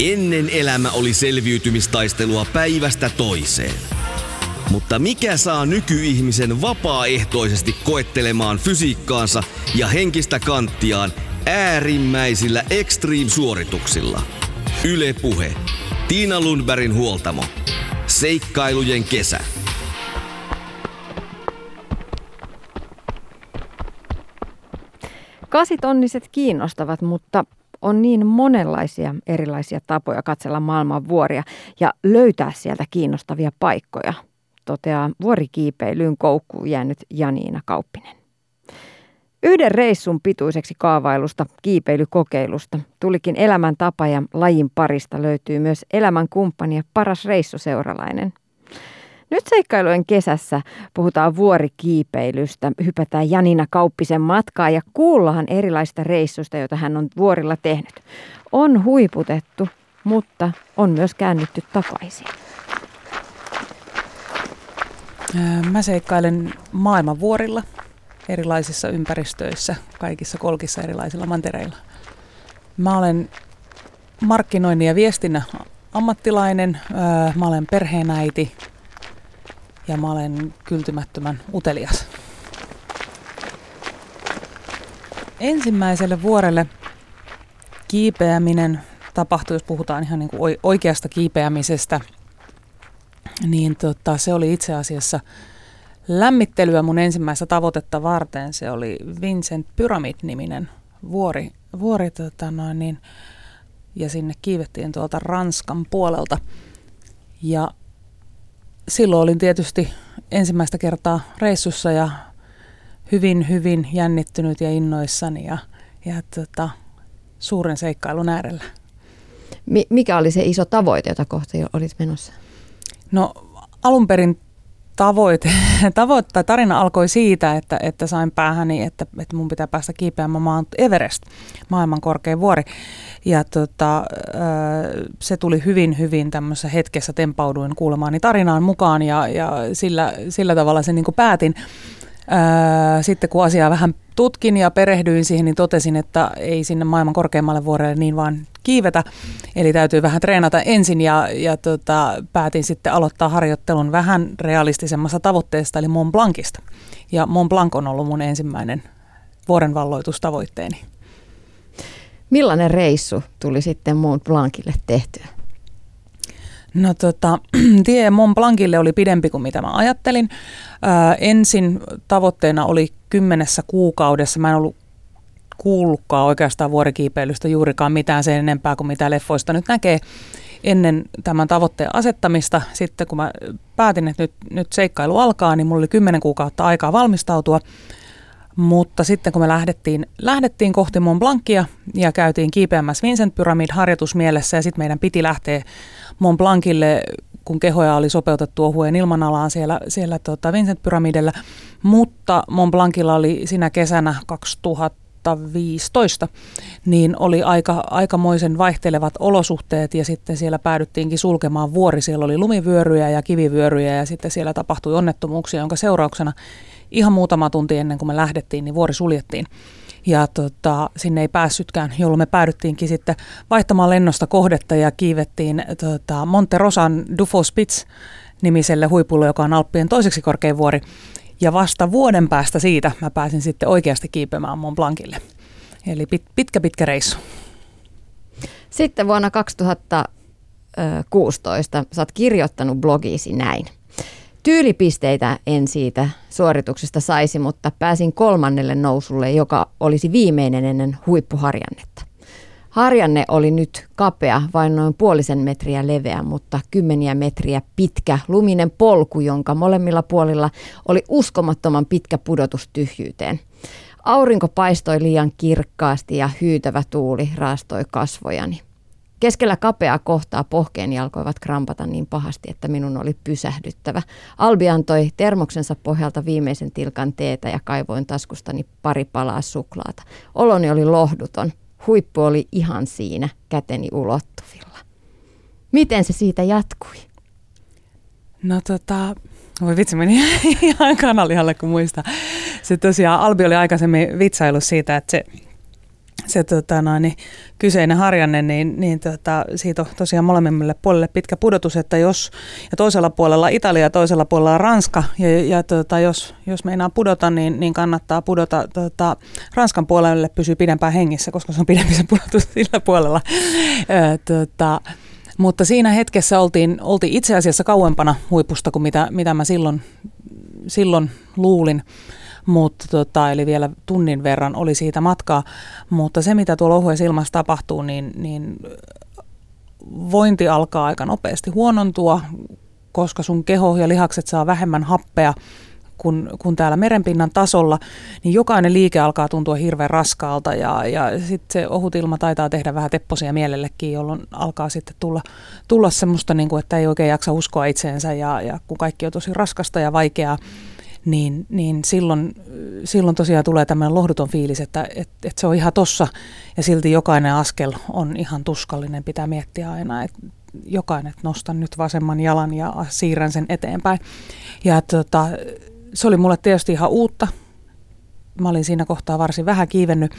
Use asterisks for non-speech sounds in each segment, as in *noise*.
Ennen elämä oli selviytymistaistelua päivästä toiseen. Mutta mikä saa nykyihmisen vapaaehtoisesti koettelemaan fysiikkaansa ja henkistä kanttiaan äärimmäisillä extreme-suorituksilla? Yle Puhe. Tiina Lundbergin huoltamo. Seikkailujen kesä. Kasitonniset kiinnostavat, mutta on niin monenlaisia erilaisia tapoja katsella maailman vuoria ja löytää sieltä kiinnostavia paikkoja, toteaa vuorikiipeilyyn koukkuun jäänyt Janiina Kauppinen. Yhden reissun pituiseksi kaavailusta kiipeilykokeilusta tulikin elämäntapa ja lajin parista löytyy myös elämän kumppani ja paras reissuseuralainen – nyt seikkailujen kesässä puhutaan vuorikiipeilystä, hypätään Janina Kauppisen matkaa ja kuullaan erilaisista reissuista, joita hän on vuorilla tehnyt. On huiputettu, mutta on myös käännytty takaisin. Mä seikkailen maailman vuorilla erilaisissa ympäristöissä, kaikissa kolkissa erilaisilla mantereilla. Mä olen markkinoinnin ja viestinnän ammattilainen, mä olen perheenäiti, ja mä olen kyltymättömän utelias. Ensimmäiselle vuorelle kiipeäminen tapahtui, jos puhutaan ihan niin kuin oikeasta kiipeämisestä, niin tota, se oli itse asiassa lämmittelyä mun ensimmäistä tavoitetta varten. Se oli Vincent Pyramid-niminen vuori, vuori tota noin, niin, ja sinne kiivettiin tuolta Ranskan puolelta. Ja silloin olin tietysti ensimmäistä kertaa reissussa ja hyvin, hyvin jännittynyt ja innoissani ja, ja tota, suuren seikkailun äärellä. Mikä oli se iso tavoite, jota kohti olit menossa? No alun perin tavoite, *laughs* tavoite tarina alkoi siitä, että, että sain päähäni, että, että mun pitää päästä kiipeämään Mount Everest, maailman korkein vuori. Ja tota, se tuli hyvin, hyvin tämmöisessä hetkessä tempauduin kuulemaani tarinaan mukaan ja, ja sillä, sillä tavalla sen niin päätin. Sitten kun asiaa vähän tutkin ja perehdyin siihen, niin totesin, että ei sinne maailman korkeimmalle vuorelle niin vaan kiivetä. Eli täytyy vähän treenata ensin ja, ja tota, päätin sitten aloittaa harjoittelun vähän realistisemmassa tavoitteesta, eli Mont Blancista. Ja Mont Blanc on ollut mun ensimmäinen vuorenvalloitustavoitteeni. Millainen reissu tuli sitten Mont Blancille tehtyä? No tota, *clears throat* tie Mont Blancille oli pidempi kuin mitä mä ajattelin. Ää, ensin tavoitteena oli kymmenessä kuukaudessa. Mä en ollut kuullutkaan oikeastaan vuorikiipeilystä juurikaan mitään sen enempää kuin mitä leffoista nyt näkee ennen tämän tavoitteen asettamista. Sitten kun mä päätin, että nyt, nyt seikkailu alkaa, niin mulla oli kymmenen kuukautta aikaa valmistautua. Mutta sitten kun me lähdettiin, lähdettiin kohti Mont Blancia ja käytiin kiipeämässä Vincent Pyramid harjoitusmielessä ja sitten meidän piti lähteä Mont Blancille, kun kehoja oli sopeutettu ohueen ilmanalaan siellä, siellä tota Vincent Pyramidellä. Mutta Mont Blancilla oli sinä kesänä 2015, niin oli aika, aikamoisen vaihtelevat olosuhteet ja sitten siellä päädyttiinkin sulkemaan vuori. Siellä oli lumivyöryjä ja kivivyöryjä ja sitten siellä tapahtui onnettomuuksia, jonka seurauksena ihan muutama tunti ennen kuin me lähdettiin, niin vuori suljettiin. Ja tota, sinne ei päässytkään, jolloin me päädyttiinkin sitten vaihtamaan lennosta kohdetta ja kiivettiin tota, Monte Rosan Dufo Spitz nimiselle huipulle, joka on Alppien toiseksi korkein vuori. Ja vasta vuoden päästä siitä mä pääsin sitten oikeasti kiipeämään Mont Blancille. Eli pit, pitkä pitkä reissu. Sitten vuonna 2016 sä oot kirjoittanut blogiisi näin. Tyylipisteitä en siitä suorituksesta saisi, mutta pääsin kolmannelle nousulle, joka olisi viimeinen ennen huippuharjannetta. Harjanne oli nyt kapea, vain noin puolisen metriä leveä, mutta kymmeniä metriä pitkä luminen polku, jonka molemmilla puolilla oli uskomattoman pitkä pudotus tyhjyyteen. Aurinko paistoi liian kirkkaasti ja hyytävä tuuli raastoi kasvojani. Keskellä kapeaa kohtaa pohkeeni alkoivat krampata niin pahasti, että minun oli pysähdyttävä. Albi antoi termoksensa pohjalta viimeisen tilkan teetä ja kaivoin taskustani pari palaa suklaata. Oloni oli lohduton. Huippu oli ihan siinä, käteni ulottuvilla. Miten se siitä jatkui? No tota, voi vitsi, meni *laughs* ihan kanalihalle kun muista. Se tosiaan, Albi oli aikaisemmin vitsailu siitä, että se se tota, no, niin, kyseinen harjanne, niin, niin tota, siitä on tosiaan molemmille puolelle pitkä pudotus, että jos, ja toisella puolella Italia ja toisella puolella Ranska, ja, ja tota, jos, jos meinaa pudota, niin, niin kannattaa pudota tota, Ranskan puolelle, pysyy pidempään hengissä, koska se on pidempi se pudotus *laughs* sillä puolella. Tota, mutta siinä hetkessä oltiin, oltiin itse asiassa kauempana huipusta kuin mitä, mitä mä silloin, silloin luulin mutta tota, eli vielä tunnin verran oli siitä matkaa. Mutta se, mitä tuolla ohuessa ilmassa tapahtuu, niin, niin vointi alkaa aika nopeasti huonontua, koska sun keho ja lihakset saa vähemmän happea kuin, kuin täällä merenpinnan tasolla, niin jokainen liike alkaa tuntua hirveän raskaalta ja, ja sitten se ohut ilma taitaa tehdä vähän tepposia mielellekin, jolloin alkaa sitten tulla, tulla semmoista, niin kuin, että ei oikein jaksa uskoa itseensä ja, ja kun kaikki on tosi raskasta ja vaikeaa, niin, niin silloin, silloin tosiaan tulee tämmöinen lohduton fiilis, että, että, että se on ihan tossa ja silti jokainen askel on ihan tuskallinen. Pitää miettiä aina, että jokainen, että nostan nyt vasemman jalan ja siirrän sen eteenpäin. Ja tota, se oli mulle tietysti ihan uutta. Mä olin siinä kohtaa varsin vähän kiivennyt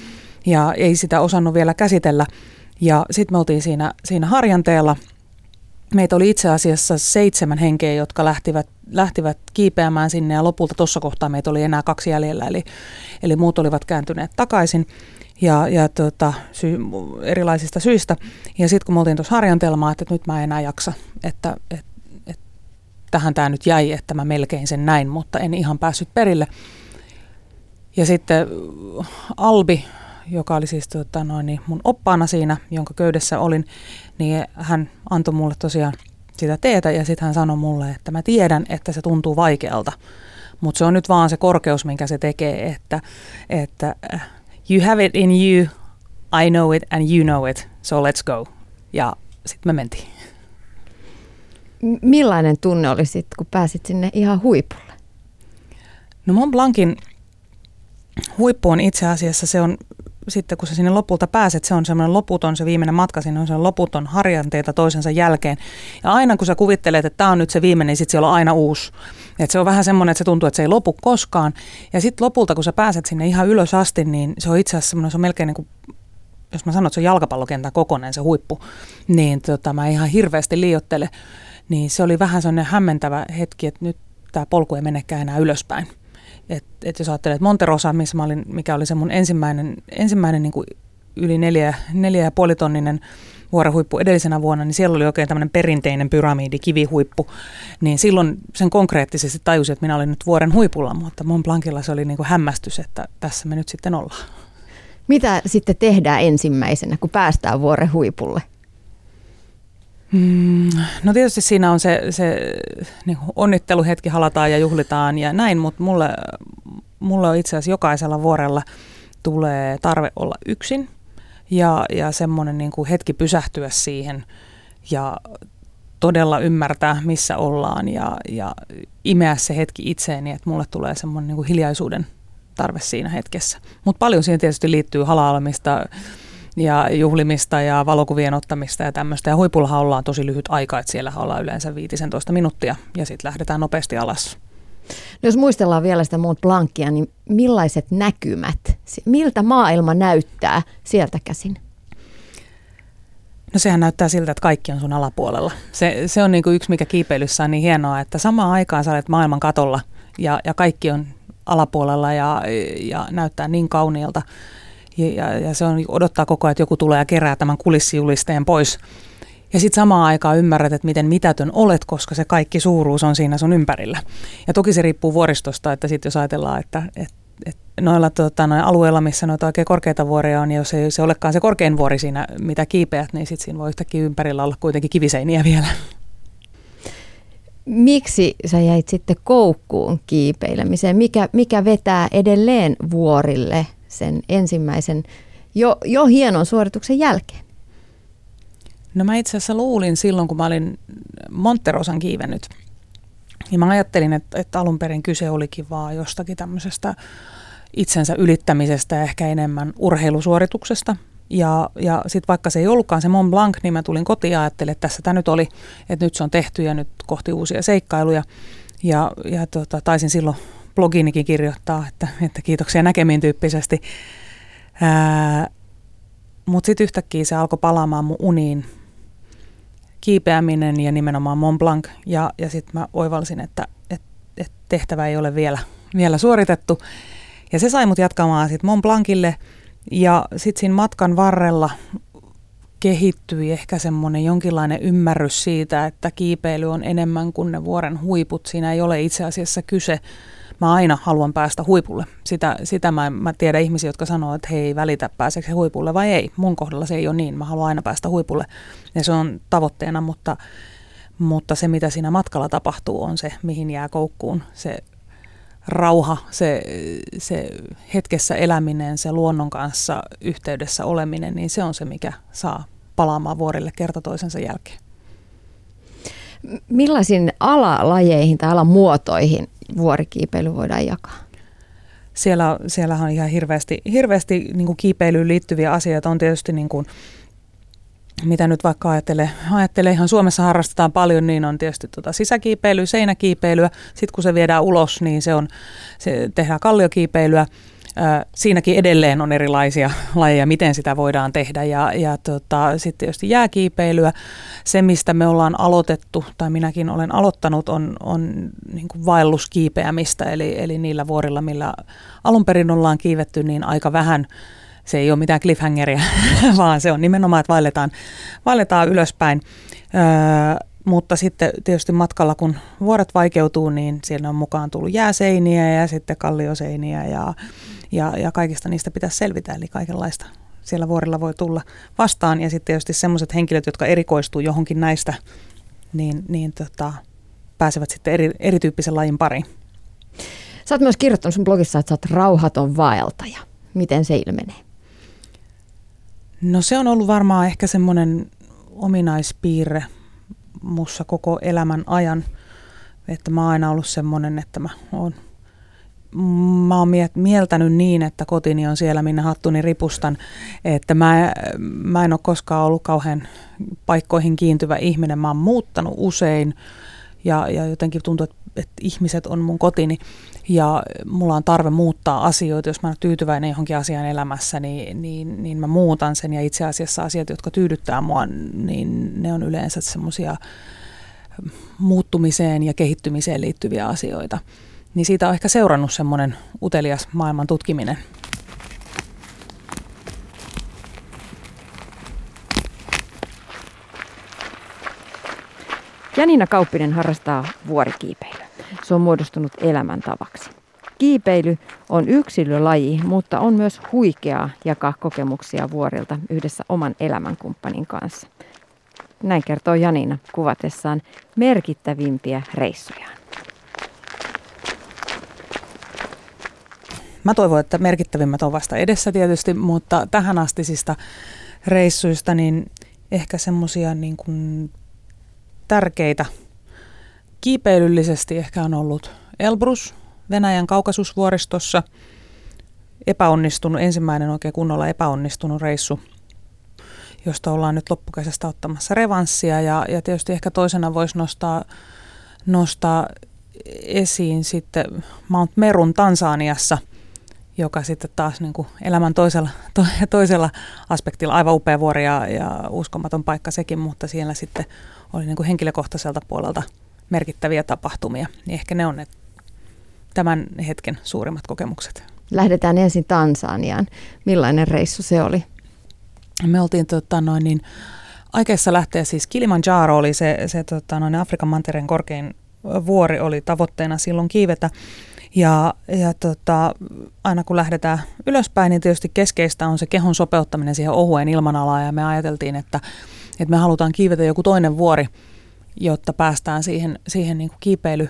ja ei sitä osannut vielä käsitellä. Ja sitten me oltiin siinä, siinä harjanteella. Meitä oli itse asiassa seitsemän henkeä, jotka lähtivät lähtivät kiipeämään sinne ja lopulta tuossa kohtaa meitä oli enää kaksi jäljellä, eli, eli muut olivat kääntyneet takaisin ja, ja tota, sy, erilaisista syistä. Ja sitten kun me oltiin tuossa harjantelmaa, että nyt mä en enää jaksa, että, et, et, tähän tämä nyt jäi, että mä melkein sen näin, mutta en ihan päässyt perille. Ja sitten Albi, joka oli siis tota, noin, niin mun oppaana siinä, jonka köydessä olin, niin hän antoi mulle tosiaan – sitä teetä ja sitten hän sanoi mulle, että mä tiedän, että se tuntuu vaikealta, mutta se on nyt vaan se korkeus, minkä se tekee, että, että äh, you have it in you, I know it and you know it, so let's go. Ja sitten me mentiin. Millainen tunne oli sitten, kun pääsit sinne ihan huipulle? No Mont Blancin huippu on itse asiassa, se on sitten kun sä sinne lopulta pääset, se on semmoinen loputon, se viimeinen matka sinne on semmoinen loputon harjanteita toisensa jälkeen. Ja aina kun sä kuvittelet, että tämä on nyt se viimeinen, niin sitten siellä on aina uusi. Et se on vähän semmoinen, että se tuntuu, että se ei lopu koskaan. Ja sitten lopulta, kun sä pääset sinne ihan ylös asti, niin se on itse asiassa semmoinen, se on melkein niin kuin jos mä sanon, että se on jalkapallokentän kokoinen se huippu, niin tota, mä ihan hirveästi liiottele. Niin se oli vähän semmoinen hämmentävä hetki, että nyt tämä polku ei menekään enää ylöspäin. Et, et jos ajattelet Monterosa, missä mä olin, mikä oli se mun ensimmäinen, ensimmäinen niin kuin yli neljä, neljä ja puoli tonninen vuorohuippu edellisenä vuonna, niin siellä oli oikein tämmöinen perinteinen pyramidi, kivihuippu. Niin silloin sen konkreettisesti tajusin, että minä olin nyt vuoren huipulla, mutta Mont Blancilla se oli niin kuin hämmästys, että tässä me nyt sitten ollaan. Mitä sitten tehdään ensimmäisenä, kun päästään vuoren huipulle? Mm, no tietysti siinä on se, se niin onnitteluhetki, halataan ja juhlitaan ja näin, mutta mulle, mulle on itse asiassa jokaisella vuorella tulee tarve olla yksin ja, ja semmoinen niin kuin hetki pysähtyä siihen ja todella ymmärtää, missä ollaan ja, ja imeä se hetki itseeni, että mulle tulee semmoinen niin kuin hiljaisuuden tarve siinä hetkessä. Mutta paljon siihen tietysti liittyy halaalemista, ja juhlimista ja valokuvien ottamista ja tämmöistä. Ja huipullahan ollaan tosi lyhyt aika, että siellä ollaan yleensä 15 minuuttia ja sitten lähdetään nopeasti alas. No jos muistellaan vielä sitä Mont Blancia, niin millaiset näkymät, miltä maailma näyttää sieltä käsin? No sehän näyttää siltä, että kaikki on sun alapuolella. Se, se on niin kuin yksi, mikä kiipeilyssä on niin hienoa, että samaan aikaan sä olet maailman katolla ja, ja kaikki on alapuolella ja, ja näyttää niin kauniilta ja, ja se on odottaa koko ajan, että joku tulee ja kerää tämän kulissijulisteen pois. Ja sitten samaan aikaan ymmärrät, että miten mitätön olet, koska se kaikki suuruus on siinä sun ympärillä. Ja toki se riippuu vuoristosta, että sitten jos ajatellaan, että, että et noilla tota, noin alueilla, missä noita oikein korkeita vuoria on, ja jos ei se olekaan se korkein vuori siinä, mitä kiipeät, niin sitten siinä voi yhtäkkiä ympärillä olla kuitenkin kiviseiniä vielä. Miksi sä jäit sitten koukkuun kiipeilemiseen? Mikä, mikä vetää edelleen vuorille sen ensimmäisen jo, jo hienon suorituksen jälkeen? No mä itse asiassa luulin silloin, kun mä olin Monterosan kiivennyt. Ja mä ajattelin, että, että alun perin kyse olikin vaan jostakin tämmöisestä itsensä ylittämisestä ja ehkä enemmän urheilusuorituksesta. Ja, ja sitten vaikka se ei ollutkaan se Mont Blanc, niin mä tulin kotiin ja ajattelin, että tässä tämä nyt oli, että nyt se on tehty ja nyt kohti uusia seikkailuja. Ja, ja tota, taisin silloin blogiinikin kirjoittaa, että, että kiitoksia näkemiin tyyppisesti. Mutta sitten yhtäkkiä se alkoi palaamaan mun uniin kiipeäminen ja nimenomaan Mont Blanc. Ja, ja sitten mä oivalsin, että, että, että tehtävä ei ole vielä, vielä suoritettu. Ja se sai mut jatkamaan sitten Mont Blancille. Ja sitten siinä matkan varrella kehittyi ehkä semmoinen jonkinlainen ymmärrys siitä, että kiipeily on enemmän kuin ne vuoren huiput. Siinä ei ole itse asiassa kyse mä aina haluan päästä huipulle. Sitä, sitä mä, mä tiedän ihmisiä, jotka sanoo, että hei, välitä, pääseekö he huipulle vai ei. Mun kohdalla se ei ole niin. Mä haluan aina päästä huipulle ja se on tavoitteena, mutta, mutta se mitä siinä matkalla tapahtuu on se, mihin jää koukkuun. Se rauha, se, se hetkessä eläminen, se luonnon kanssa yhteydessä oleminen, niin se on se, mikä saa palaamaan vuorille kerta toisensa jälkeen. Millaisiin alalajeihin tai alamuotoihin vuorikiipeily voidaan jakaa? Siellä, siellä on ihan hirveästi, hirveästi niin kiipeilyyn liittyviä asioita. On tietysti niin kuin, mitä nyt vaikka ajattelee, ajattelee, ihan Suomessa harrastetaan paljon, niin on tietysti tuota sisäkiipeilyä, seinäkiipeilyä. Sitten kun se viedään ulos, niin se on, se tehdään kalliokiipeilyä siinäkin edelleen on erilaisia *laughs* lajeja, miten sitä voidaan tehdä. Ja, ja tota, sitten tietysti jääkiipeilyä. Se, mistä me ollaan aloitettu, tai minäkin olen aloittanut, on, on niin vaelluskiipeämistä. Eli, eli niillä vuorilla, millä alun perin ollaan kiivetty, niin aika vähän se ei ole mitään cliffhangeria, *laughs* vaan se on nimenomaan, että vaelletaan, vaelletaan ylöspäin. Öö, mutta sitten tietysti matkalla, kun vuoret vaikeutuu, niin siellä on mukaan tullut jääseiniä ja sitten kallioseiniä ja ja, ja kaikista niistä pitäisi selvitä, eli kaikenlaista siellä vuorilla voi tulla vastaan. Ja sitten tietysti sellaiset henkilöt, jotka erikoistuu johonkin näistä, niin, niin tota, pääsevät sitten eri, erityyppisen lajin pariin. Sä oot myös kirjoittanut sun blogissa, että sä oot rauhaton vaeltaja. Miten se ilmenee? No se on ollut varmaan ehkä semmoinen ominaispiirre mussa koko elämän ajan, että mä oon aina ollut semmoinen, että mä oon mä oon mieltänyt niin, että kotini on siellä, minne hattuni ripustan, että mä, mä en ole koskaan ollut kauhean paikkoihin kiintyvä ihminen. Mä oon muuttanut usein ja, ja jotenkin tuntuu, että, että ihmiset on mun kotini ja mulla on tarve muuttaa asioita. Jos mä oon tyytyväinen johonkin asiaan elämässä, niin, niin, niin mä muutan sen ja itse asiassa asiat, jotka tyydyttää mua, niin ne on yleensä semmoisia muuttumiseen ja kehittymiseen liittyviä asioita niin siitä on ehkä seurannut semmoinen utelias maailman tutkiminen. Janina Kauppinen harrastaa vuorikiipeilyä. Se on muodostunut elämäntavaksi. Kiipeily on yksilölaji, mutta on myös huikeaa jakaa kokemuksia vuorilta yhdessä oman elämänkumppanin kanssa. Näin kertoo Janina kuvatessaan merkittävimpiä reissujaan. Mä toivon, että merkittävimmät on vasta edessä tietysti, mutta tähän astisista reissuista niin ehkä semmoisia niin kuin tärkeitä kiipeilyllisesti ehkä on ollut Elbrus Venäjän kaukasusvuoristossa. Epäonnistunut, ensimmäinen oikein kunnolla epäonnistunut reissu, josta ollaan nyt loppukesästä ottamassa revanssia. Ja, ja tietysti ehkä toisena voisi nostaa, nostaa esiin sitten Mount Merun Tansaniassa – joka sitten taas niin kuin elämän toisella, to, toisella aspektilla aivan upea vuori ja, ja uskomaton paikka sekin, mutta siellä sitten oli niin kuin henkilökohtaiselta puolelta merkittäviä tapahtumia. Niin ehkä ne on ne tämän hetken suurimmat kokemukset. Lähdetään ensin Tansaniaan. Millainen reissu se oli? Me oltiin tota, noin, niin, aikeissa lähteä siis Kilimanjaro oli se, se tota, noin, Afrikan mantereen korkein vuori oli tavoitteena silloin kiivetä. Ja, ja tota, aina kun lähdetään ylöspäin, niin tietysti keskeistä on se kehon sopeuttaminen siihen ohueen ilmanalaan. Ja me ajateltiin, että, että me halutaan kiivetä joku toinen vuori, jotta päästään siihen, siihen niin kuin kiipeily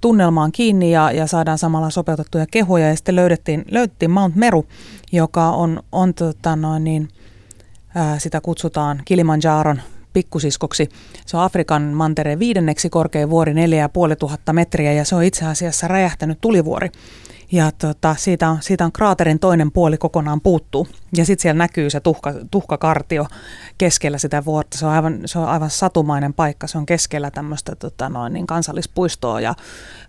tunnelmaan kiinni ja, ja saadaan samalla sopeutettuja kehoja. Ja sitten löydettiin, löydettiin Mount Meru, joka on, on tota noin niin, ää, sitä kutsutaan Kilimanjaron pikkusiskoksi. Se on Afrikan mantereen viidenneksi korkein vuori, 4500 metriä, ja se on itse asiassa räjähtänyt tulivuori. Ja tota, siitä, on, siitä on kraaterin toinen puoli kokonaan puuttuu. Ja sitten siellä näkyy se tuhka, tuhkakartio keskellä sitä vuorta. Se on aivan, se on aivan satumainen paikka. Se on keskellä tämmöistä tota, noin, niin kansallispuistoa ja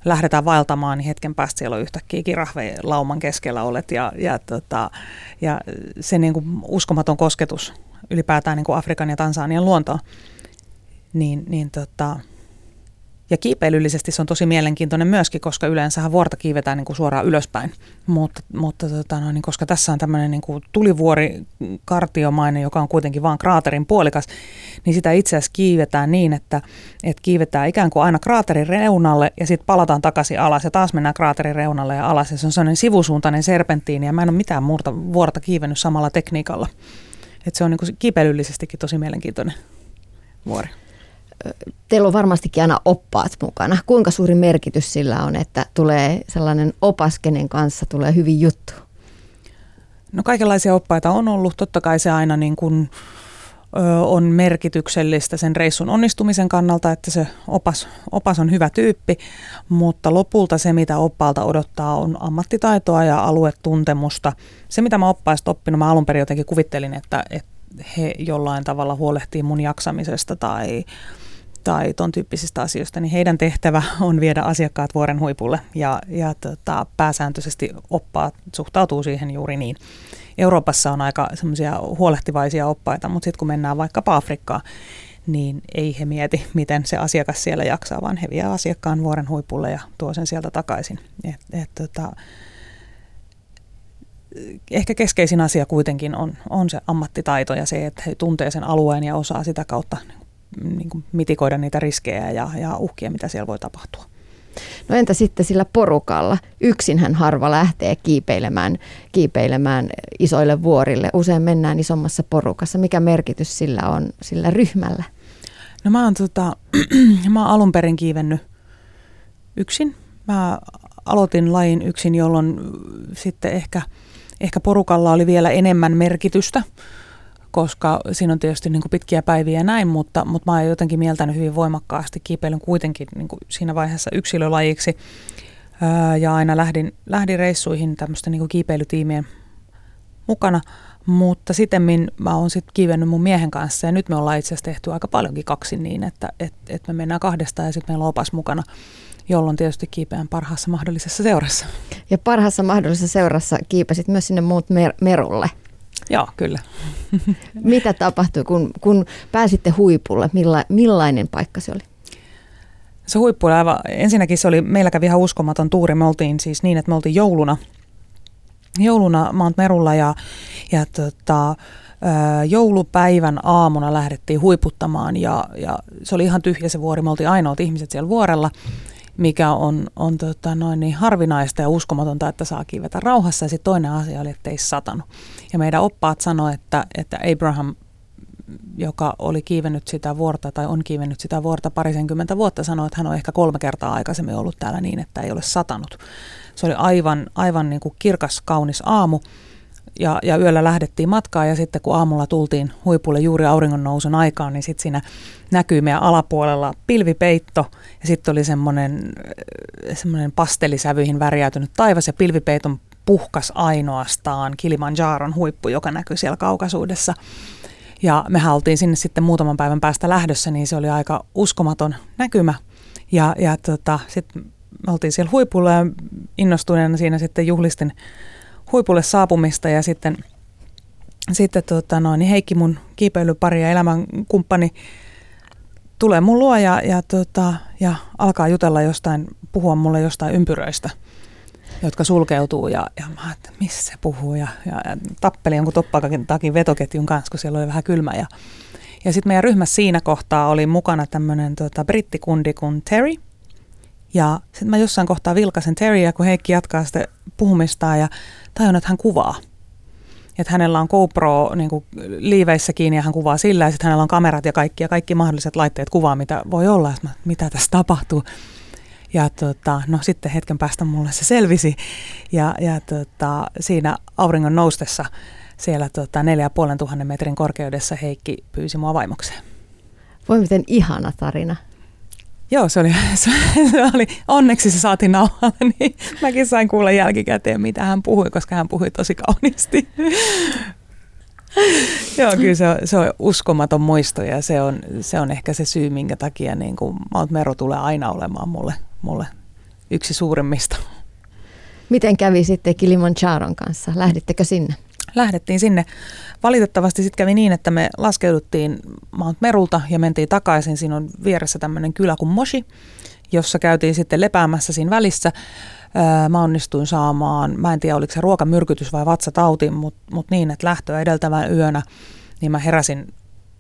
lähdetään vaeltamaan, niin hetken päästä siellä on yhtäkkiä lauman keskellä olet. Ja, ja, tota, ja se niin kuin uskomaton kosketus ylipäätään niin kuin Afrikan ja Tansanian luontoon, niin, niin tota, ja kiipeilyllisesti se on tosi mielenkiintoinen myöskin, koska yleensähän vuorta kiivetään niin kuin suoraan ylöspäin. Mutta, mutta tota, no, niin koska tässä on tämmöinen niin kuin tulivuori kartiomainen, joka on kuitenkin vain kraaterin puolikas, niin sitä itse asiassa kiivetään niin, että, että kiivetään ikään kuin aina kraaterin reunalle ja sitten palataan takaisin alas ja taas mennään kraaterin reunalle ja alas. Ja se on sellainen sivusuuntainen serpenttiini ja mä en ole mitään muuta vuorta kiivennyt samalla tekniikalla. että se on niin kuin kiipeilyllisestikin tosi mielenkiintoinen vuori teillä on varmastikin aina oppaat mukana. Kuinka suuri merkitys sillä on, että tulee sellainen opas, kenen kanssa tulee hyvin juttu? No kaikenlaisia oppaita on ollut. Totta kai se aina niin kuin, on merkityksellistä sen reissun onnistumisen kannalta, että se opas, opas on hyvä tyyppi, mutta lopulta se, mitä oppaalta odottaa, on ammattitaitoa ja aluetuntemusta. Se, mitä mä oppaista oppinut, mä alun perin jotenkin kuvittelin, että, että he jollain tavalla huolehtii mun jaksamisesta tai tai ton tyyppisistä asioista, niin heidän tehtävä on viedä asiakkaat vuoren huipulle ja, ja tota, pääsääntöisesti oppaat suhtautuu siihen juuri niin. Euroopassa on aika semmoisia huolehtivaisia oppaita, mutta sitten kun mennään vaikkapa Afrikkaan, niin ei he mieti, miten se asiakas siellä jaksaa, vaan he vie asiakkaan vuoren huipulle ja tuo sen sieltä takaisin. Et, et, tota, ehkä keskeisin asia kuitenkin on, on se ammattitaito ja se, että he tuntee sen alueen ja osaa sitä kautta niin kuin mitikoida niitä riskejä ja, ja uhkia, mitä siellä voi tapahtua. No entä sitten sillä porukalla? Yksinhän harva lähtee kiipeilemään, kiipeilemään isoille vuorille. Usein mennään isommassa porukassa. Mikä merkitys sillä on sillä ryhmällä? No mä oon, tota, *clears throat* mä oon alun perin kiivennyt yksin. Mä aloitin lajin yksin, jolloin sitten ehkä, ehkä porukalla oli vielä enemmän merkitystä koska siinä on tietysti niin kuin pitkiä päiviä ja näin, mutta, mutta mä oon jotenkin mieltänyt hyvin voimakkaasti kiipeilyn kuitenkin niin kuin siinä vaiheessa yksilölajiksi. Öö, ja aina lähdin, lähdin reissuihin tämmöisten niin kuin kiipeilytiimien mukana, mutta sitten mä oon sitten kiivennyt mun miehen kanssa ja nyt me ollaan itse asiassa tehty aika paljonkin kaksi niin, että et, et me mennään kahdesta ja sitten meillä on opas mukana jolloin tietysti kiipeän parhaassa mahdollisessa seurassa. Ja parhaassa mahdollisessa seurassa kiipesit myös sinne muut mer- merulle. Joo, kyllä. *laughs* Mitä tapahtui, kun, kun pääsitte huipulle? Milla, millainen paikka se oli? Se huippu oli aivan, ensinnäkin se oli, meillä kävi ihan uskomaton tuuri. Me oltiin siis niin, että me oltiin jouluna, jouluna Mount Merulla ja, ja tota, joulupäivän aamuna lähdettiin huiputtamaan ja, ja se oli ihan tyhjä se vuori. Me oltiin ainoat ihmiset siellä vuorella mikä on, on tota noin niin harvinaista ja uskomatonta, että saa kiivetä rauhassa. Ja sitten toinen asia oli, että ei satanut. Ja meidän oppaat sanoi, että, että Abraham, joka oli kiivennyt sitä vuorta tai on kiivennyt sitä vuorta parisenkymmentä vuotta, sanoi, että hän on ehkä kolme kertaa aikaisemmin ollut täällä niin, että ei ole satanut. Se oli aivan, aivan niin kuin kirkas, kaunis aamu ja, ja yöllä lähdettiin matkaa ja sitten kun aamulla tultiin huipulle juuri auringon nousun aikaan, niin sitten siinä näkyi meidän alapuolella pilvipeitto ja sitten oli semmoinen, semmoinen pastelisävyihin värjäytynyt taivas ja pilvipeiton puhkas ainoastaan Kilimanjaron huippu, joka näkyy siellä kaukaisuudessa. Ja me oltiin sinne sitten muutaman päivän päästä lähdössä, niin se oli aika uskomaton näkymä. Ja, ja tota, sitten me oltiin siellä huipulla ja innostuneena siinä sitten juhlistin huipulle saapumista ja sitten, sitten tota noin, niin Heikki mun kiipeilypari ja elämänkumppani tulee mun luo ja, ja, tota, ja alkaa jutella jostain, puhua mulle jostain ympyröistä, jotka sulkeutuu ja, ja mä että missä se puhuu ja, ja, ja tappeli jonkun toppakakin takin vetoketjun kanssa, kun siellä oli vähän kylmä ja, ja sitten meidän ryhmässä siinä kohtaa oli mukana tämmöinen tota, brittikundi kuin Terry – ja sitten mä jossain kohtaa vilkasen Terryä, kun Heikki jatkaa sitä puhumistaan ja tajun, että hän kuvaa. Että hänellä on GoPro niin kuin liiveissä kiinni ja hän kuvaa sillä ja sitten hänellä on kamerat ja kaikki ja kaikki mahdolliset laitteet kuvaa, mitä voi olla. Että mitä tässä tapahtuu. Ja tota, no sitten hetken päästä mulle se selvisi ja, ja tota, siinä auringon noustessa siellä tota, neljä ja puolen tuhannen metrin korkeudessa Heikki pyysi mua vaimokseen. Voi miten ihana tarina. Joo, se oli, *laughs* se, oli, onneksi se saatiin nauhalle, *laughs* niin mäkin sain kuulla jälkikäteen, mitä hän puhui, koska hän puhui tosi kauniisti. *laughs* Joo, kyllä se on, se on uskomaton muisto ja se on, se on ehkä se syy, minkä takia niin kuin Mount Mero tulee aina olemaan mulle, mulle yksi suurimmista. Miten kävi sitten Kilimanjaron kanssa? Lähdittekö sinne? Lähdettiin sinne. Valitettavasti sitten kävi niin, että me laskeuduttiin Mount Merulta ja mentiin takaisin. Siinä on vieressä tämmöinen kylä kuin Moshi, jossa käytiin sitten lepäämässä siinä välissä. Mä onnistuin saamaan, mä en tiedä oliko se ruokamyrkytys vai vatsatauti, mutta mut niin, että lähtöä edeltävän yönä, niin mä heräsin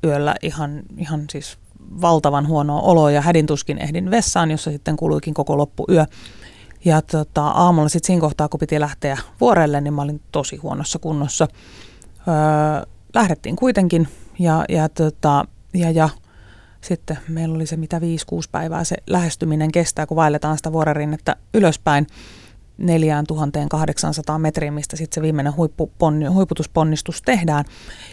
yöllä ihan, ihan siis valtavan huonoa oloa ja hädintuskin ehdin vessaan, jossa sitten kuluikin koko loppuyö. Ja tota, aamulla sitten siinä kohtaa, kun piti lähteä vuorelle, niin mä olin tosi huonossa kunnossa. Öö, lähdettiin kuitenkin ja, ja, tota, ja, ja sitten meillä oli se mitä 5-6 päivää se lähestyminen kestää, kun vaelletaan sitä vuorerinnettä ylöspäin 4800 metriä, mistä sitten se viimeinen huippuponni, huiputusponnistus tehdään.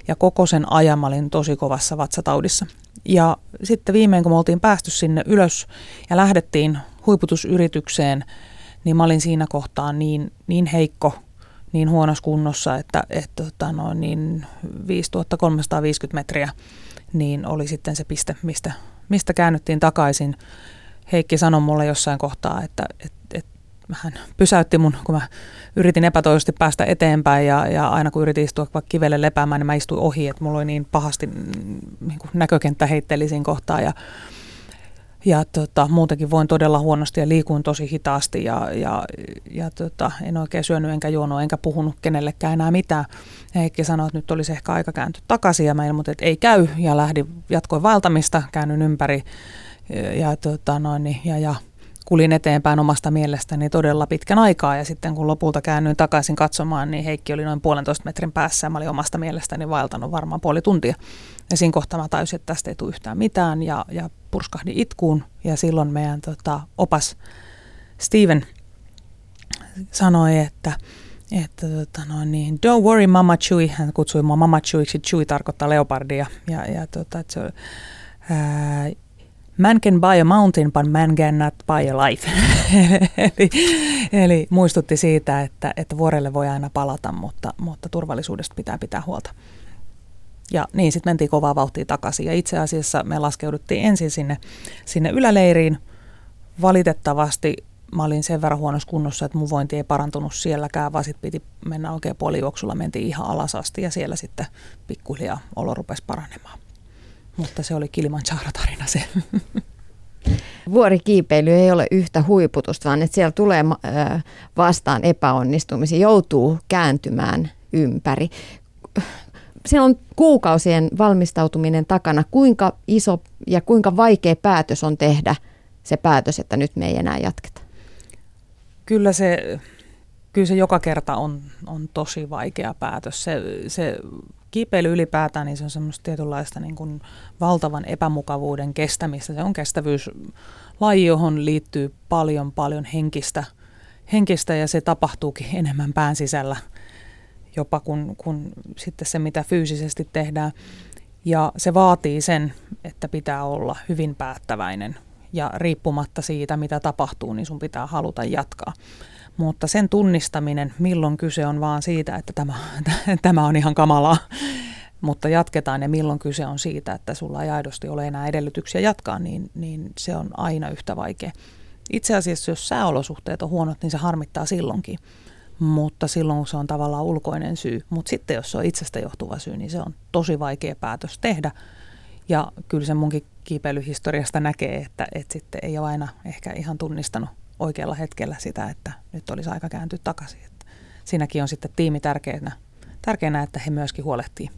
Ja koko sen ajan mä olin tosi kovassa vatsataudissa. Ja sitten viimein, kun me oltiin päästy sinne ylös ja lähdettiin huiputusyritykseen, niin mä olin siinä kohtaa niin, niin heikko, niin huonossa kunnossa, että, että tota noin, niin 5350 metriä niin oli sitten se piste, mistä, mistä käännyttiin takaisin. Heikki sanoi mulle jossain kohtaa, että, että, että hän pysäytti mun, kun mä yritin epätoivoisesti päästä eteenpäin ja, ja aina kun yritin istua vaikka kivelle lepäämään, niin mä istuin ohi, että mulla oli niin pahasti niin kuin näkökenttä heitteli siinä kohtaa ja ja tota, muutenkin voin todella huonosti ja liikuin tosi hitaasti ja, ja, ja tota, en oikein syönyt enkä juonut enkä puhunut kenellekään enää mitään. Heikki sanoi, että nyt olisi ehkä aika kääntyä takaisin ja mä ilmoitin, että ei käy ja lähdin, jatkoin valtamista, käännyn ympäri ja, ja, tota, noin, niin, ja, ja kulin eteenpäin omasta mielestäni todella pitkän aikaa ja sitten kun lopulta käännyin takaisin katsomaan, niin Heikki oli noin puolentoista metrin päässä ja mä olin omasta mielestäni vaeltanut varmaan puoli tuntia. Ja siinä kohtaa mä tajusin, että tästä ei tule yhtään mitään ja, ja purskahdin itkuun ja silloin meidän tota, opas Steven sanoi, että että tota no niin, don't worry Mama Chewy, hän kutsui mua Mama Chewyksi, Chewy tarkoittaa leopardia, ja, ja tota, että se, ää, Man can buy a mountain, but man cannot buy a life. *laughs* eli, eli muistutti siitä, että, että vuorelle voi aina palata, mutta, mutta turvallisuudesta pitää pitää huolta. Ja niin, sitten mentiin kovaa vauhtia takaisin. Ja itse asiassa me laskeuduttiin ensin sinne, sinne yläleiriin. Valitettavasti mä olin sen verran huonossa kunnossa, että mun vointi ei parantunut sielläkään, vaan sitten piti mennä oikein puolijuoksulla. Mentiin ihan alas asti ja siellä sitten pikkuhiljaa olo rupesi paranemaan. Mutta se oli Kilimanjaro-tarina se. *laughs* Vuorikiipeily ei ole yhtä huiputusta, vaan että siellä tulee vastaan epäonnistumisia, joutuu kääntymään ympäri. Siellä on kuukausien valmistautuminen takana. Kuinka iso ja kuinka vaikea päätös on tehdä se päätös, että nyt me ei enää jatketa? Kyllä se, kyllä se joka kerta on, on tosi vaikea päätös. Se, se kiipeily ylipäätään, niin se on semmoista tietynlaista niin kuin valtavan epämukavuuden kestämistä. Se on kestävyyslaji, johon liittyy paljon paljon henkistä, henkistä ja se tapahtuukin enemmän pään sisällä jopa kuin, kuin sitten se, mitä fyysisesti tehdään. Ja se vaatii sen, että pitää olla hyvin päättäväinen ja riippumatta siitä, mitä tapahtuu, niin sun pitää haluta jatkaa. Mutta sen tunnistaminen, milloin kyse on vaan siitä, että tämä, *laughs* tämä on ihan kamalaa, mutta jatketaan ja milloin kyse on siitä, että sulla ei aidosti ole enää edellytyksiä jatkaa, niin, niin se on aina yhtä vaikea. Itse asiassa, jos sääolosuhteet on huonot, niin se harmittaa silloinkin, mutta silloin se on tavallaan ulkoinen syy. Mutta sitten jos se on itsestä johtuva syy, niin se on tosi vaikea päätös tehdä. Ja kyllä se munkin kiipeilyhistoriasta näkee, että, että sitten ei ole aina ehkä ihan tunnistanut oikealla hetkellä sitä, että nyt olisi aika kääntyä takaisin. Että siinäkin on sitten tiimi tärkeänä, tärkeänä, että he myöskin huolehtii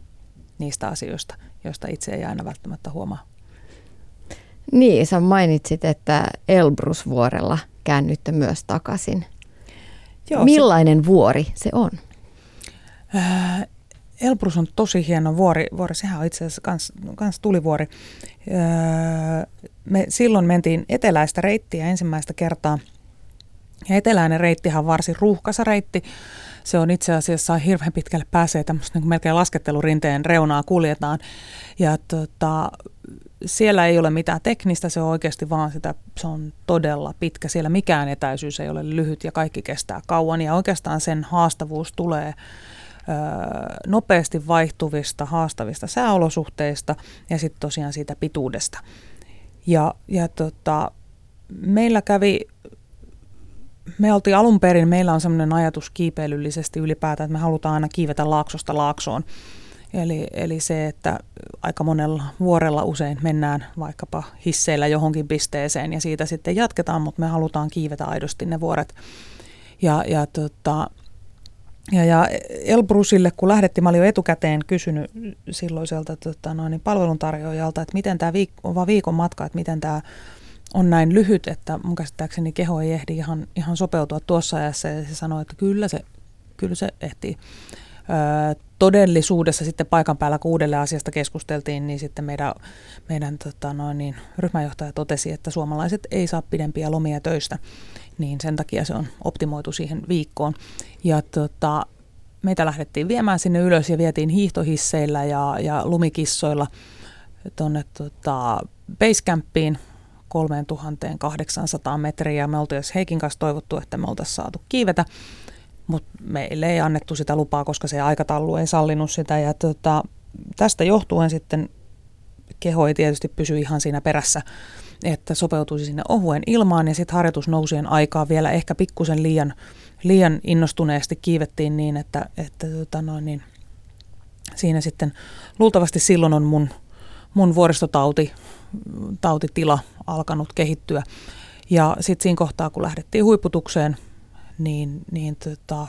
niistä asioista, joista itse ei aina välttämättä huomaa. Niin, sä mainitsit, että Elbrusvuorella käännytte myös takaisin. Joo, Millainen se, vuori se on? Elbrus on tosi hieno vuori. vuori. Sehän on itse asiassa kans, kans tulivuori. Ää, me silloin mentiin eteläistä reittiä ensimmäistä kertaa. Ja eteläinen reittihan on varsin ruuhkasa reitti. Se on itse asiassa hirveän pitkälle pääsee tämmöistä niin melkein laskettelurinteen reunaa kuljetaan. Ja tota, siellä ei ole mitään teknistä, se on oikeasti vaan sitä, se on todella pitkä. Siellä mikään etäisyys ei ole lyhyt ja kaikki kestää kauan ja oikeastaan sen haastavuus tulee nopeasti vaihtuvista, haastavista sääolosuhteista ja sitten tosiaan siitä pituudesta. Ja, ja tota, meillä kävi, me oltiin alun perin, meillä on sellainen ajatus kiipeilyllisesti ylipäätään, että me halutaan aina kiivetä laaksosta laaksoon. Eli, eli se, että aika monella vuorella usein mennään vaikkapa hisseillä johonkin pisteeseen ja siitä sitten jatketaan, mutta me halutaan kiivetä aidosti ne vuoret. Ja, ja tota, ja, ja Elbrusille, kun lähdettiin, mä olin jo etukäteen kysynyt silloiselta tota, noin, palveluntarjoajalta, että miten tämä viik- on vaan viikon matka, että miten tämä on näin lyhyt, että mun käsittääkseni keho ei ehdi ihan, ihan sopeutua tuossa ajassa. Ja se sanoi, että kyllä se, kyllä se ehtii. Todellisuudessa sitten paikan päällä, kun uudelle asiasta keskusteltiin, niin sitten meidän, meidän tota noin, niin, ryhmäjohtaja totesi, että suomalaiset ei saa pidempiä lomia töistä niin sen takia se on optimoitu siihen viikkoon. Ja tota, meitä lähdettiin viemään sinne ylös ja vietiin hiihtohisseillä ja, ja lumikissoilla tuonne tota, basecampiin 3800 metriä. Me oltiin Heikin kanssa toivottu, että me oltaisiin saatu kiivetä, mutta meille ei annettu sitä lupaa, koska se aikataulu ei sallinut sitä. Ja tota, tästä johtuen sitten keho ei tietysti pysy ihan siinä perässä että sopeutuisi sinne ohuen ilmaan ja sitten harjoitusnousien aikaa vielä ehkä pikkusen liian, liian innostuneesti kiivettiin niin, että, että tota noin, niin siinä sitten luultavasti silloin on mun, mun vuoristotauti tautitila alkanut kehittyä. Ja sitten siinä kohtaa, kun lähdettiin huipputukseen, niin, niin tota,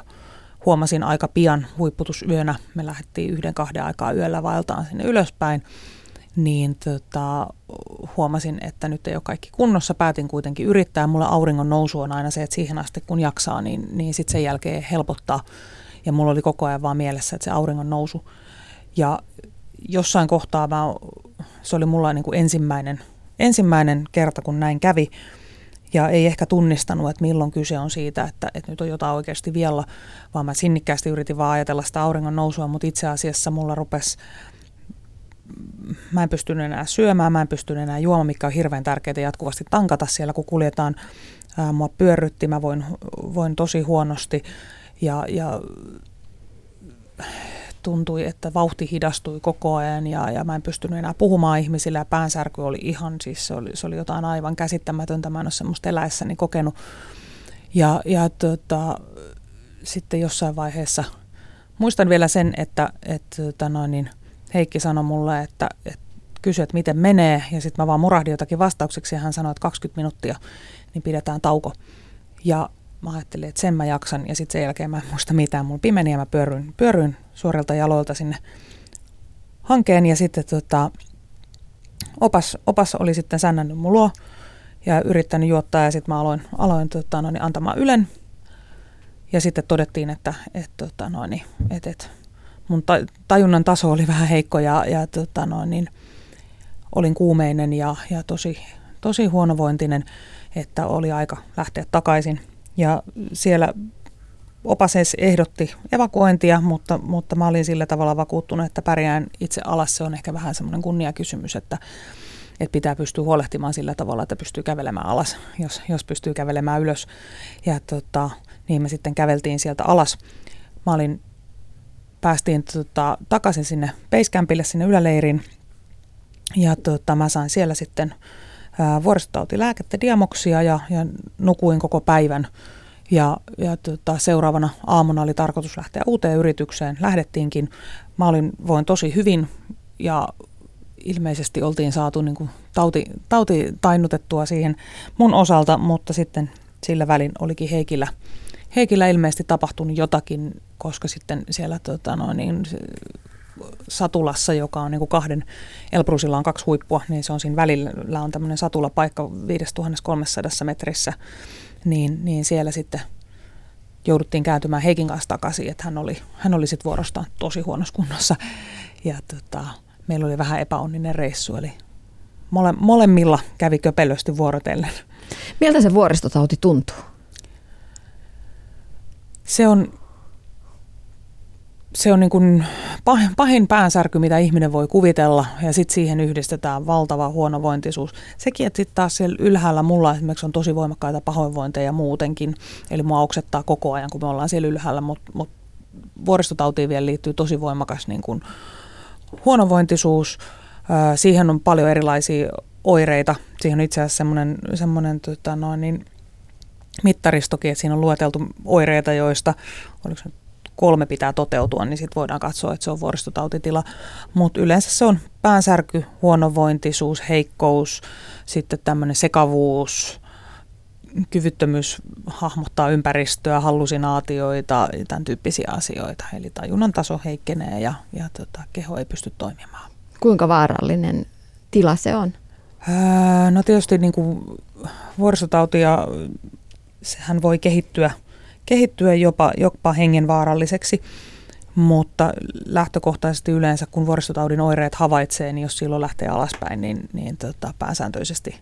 huomasin aika pian huipputusyönä, me lähdettiin yhden kahden aikaa yöllä vaeltaan sinne ylöspäin, niin tota, huomasin, että nyt ei ole kaikki kunnossa. Päätin kuitenkin yrittää. Mulla auringon nousu on aina se, että siihen asti kun jaksaa, niin, niin sitten sen jälkeen helpottaa. Ja mulla oli koko ajan vaan mielessä, että se auringon nousu. Ja jossain kohtaa mä, se oli mulla niin kuin ensimmäinen, ensimmäinen kerta, kun näin kävi. Ja ei ehkä tunnistanut, että milloin kyse on siitä, että, että nyt on jotain oikeasti vielä, vaan mä sinnikkäästi yritin vaan ajatella sitä auringon nousua, mutta itse asiassa mulla rupesi mä en pystynyt enää syömään, mä en pystynyt enää juomaan, mikä on hirveän tärkeää jatkuvasti tankata siellä, kun kuljetaan. Ää, mua pyörrytti, mä voin, voin tosi huonosti ja, ja tuntui, että vauhti hidastui koko ajan ja, ja mä en pystynyt enää puhumaan ihmisille ja päänsärky oli ihan, siis se oli, se oli jotain aivan käsittämätöntä, mä en ole semmoista eläessäni kokenut. Ja, ja tota, sitten jossain vaiheessa, muistan vielä sen, että, että tota noin, niin, Heikki sanoi mulle, että, että kysyi, että miten menee, ja sitten mä vaan murahdin jotakin vastaukseksi, ja hän sanoi, että 20 minuuttia, niin pidetään tauko. Ja mä ajattelin, että sen mä jaksan, ja sitten sen jälkeen mä en muista mitään. Mulla pimeni, ja mä pyöryin, pyöryin suorilta jaloilta sinne hankeen, ja sitten tota, opas, opas oli sitten sännännyt mun ja yrittänyt juottaa, ja sitten mä aloin, aloin tota, no niin, antamaan ylen, ja sitten todettiin, että et, tota, no niin, et, et, mun tajunnan taso oli vähän heikko ja, ja tota noin, niin olin kuumeinen ja, ja tosi, tosi huonovointinen, että oli aika lähteä takaisin. Ja siellä opases ehdotti evakuointia, mutta, mutta mä olin sillä tavalla vakuuttunut, että pärjään itse alas. Se on ehkä vähän semmoinen kunniakysymys, että, että pitää pystyä huolehtimaan sillä tavalla, että pystyy kävelemään alas, jos, jos pystyy kävelemään ylös. Ja tota, niin me sitten käveltiin sieltä alas. Mä olin päästiin tota, takaisin sinne Basecampille, sinne yläleiriin. Ja tota, mä sain siellä sitten vuoristotautilääkettä, diamoksia ja, ja nukuin koko päivän. Ja, ja tota, seuraavana aamuna oli tarkoitus lähteä uuteen yritykseen. Lähdettiinkin. Mä olin, voin tosi hyvin ja ilmeisesti oltiin saatu niin kuin tauti, tauti tainnutettua siihen mun osalta, mutta sitten sillä välin olikin Heikillä – Heikillä ilmeisesti tapahtunut jotakin, koska sitten siellä tota, no, niin, satulassa, joka on niin kuin kahden, Elbrusilla on kaksi huippua, niin se on siinä välillä on tämmöinen satulapaikka 5300 metrissä, niin, niin siellä sitten jouduttiin kääntymään Heikin kanssa takaisin, että hän oli, hän oli sitten vuorostaan tosi huonossa kunnossa ja tota, meillä oli vähän epäonninen reissu, eli mole, molemmilla kävi köpelösti vuorotellen. Miltä se vuoristotauti tuntuu? se on, se on niin kuin pahin, päänsärky, mitä ihminen voi kuvitella, ja sitten siihen yhdistetään valtava huonovointisuus. Sekin, että sitten taas siellä ylhäällä mulla esimerkiksi on tosi voimakkaita pahoinvointeja muutenkin, eli mua oksettaa koko ajan, kun me ollaan siellä ylhäällä, mutta mut vuoristotautiin vielä liittyy tosi voimakas niin kuin huonovointisuus. Siihen on paljon erilaisia oireita. Siihen on itse asiassa semmoinen, tota niin mittaristokin, että siinä on lueteltu oireita, joista oliko se kolme pitää toteutua, niin sitten voidaan katsoa, että se on vuoristotautitila. Mutta yleensä se on päänsärky, huonovointisuus, heikkous, sitten tämmöinen sekavuus, kyvyttömyys hahmottaa ympäristöä, hallusinaatioita, tämän tyyppisiä asioita. Eli tajunnan taso heikkenee ja, ja tota, keho ei pysty toimimaan. Kuinka vaarallinen tila se on? Öö, no tietysti niin kuin vuorisotautia, sehän voi kehittyä, kehittyä jopa, jopa hengenvaaralliseksi, mutta lähtökohtaisesti yleensä kun vuoristotaudin oireet havaitsee, niin jos silloin lähtee alaspäin, niin, niin tota, pääsääntöisesti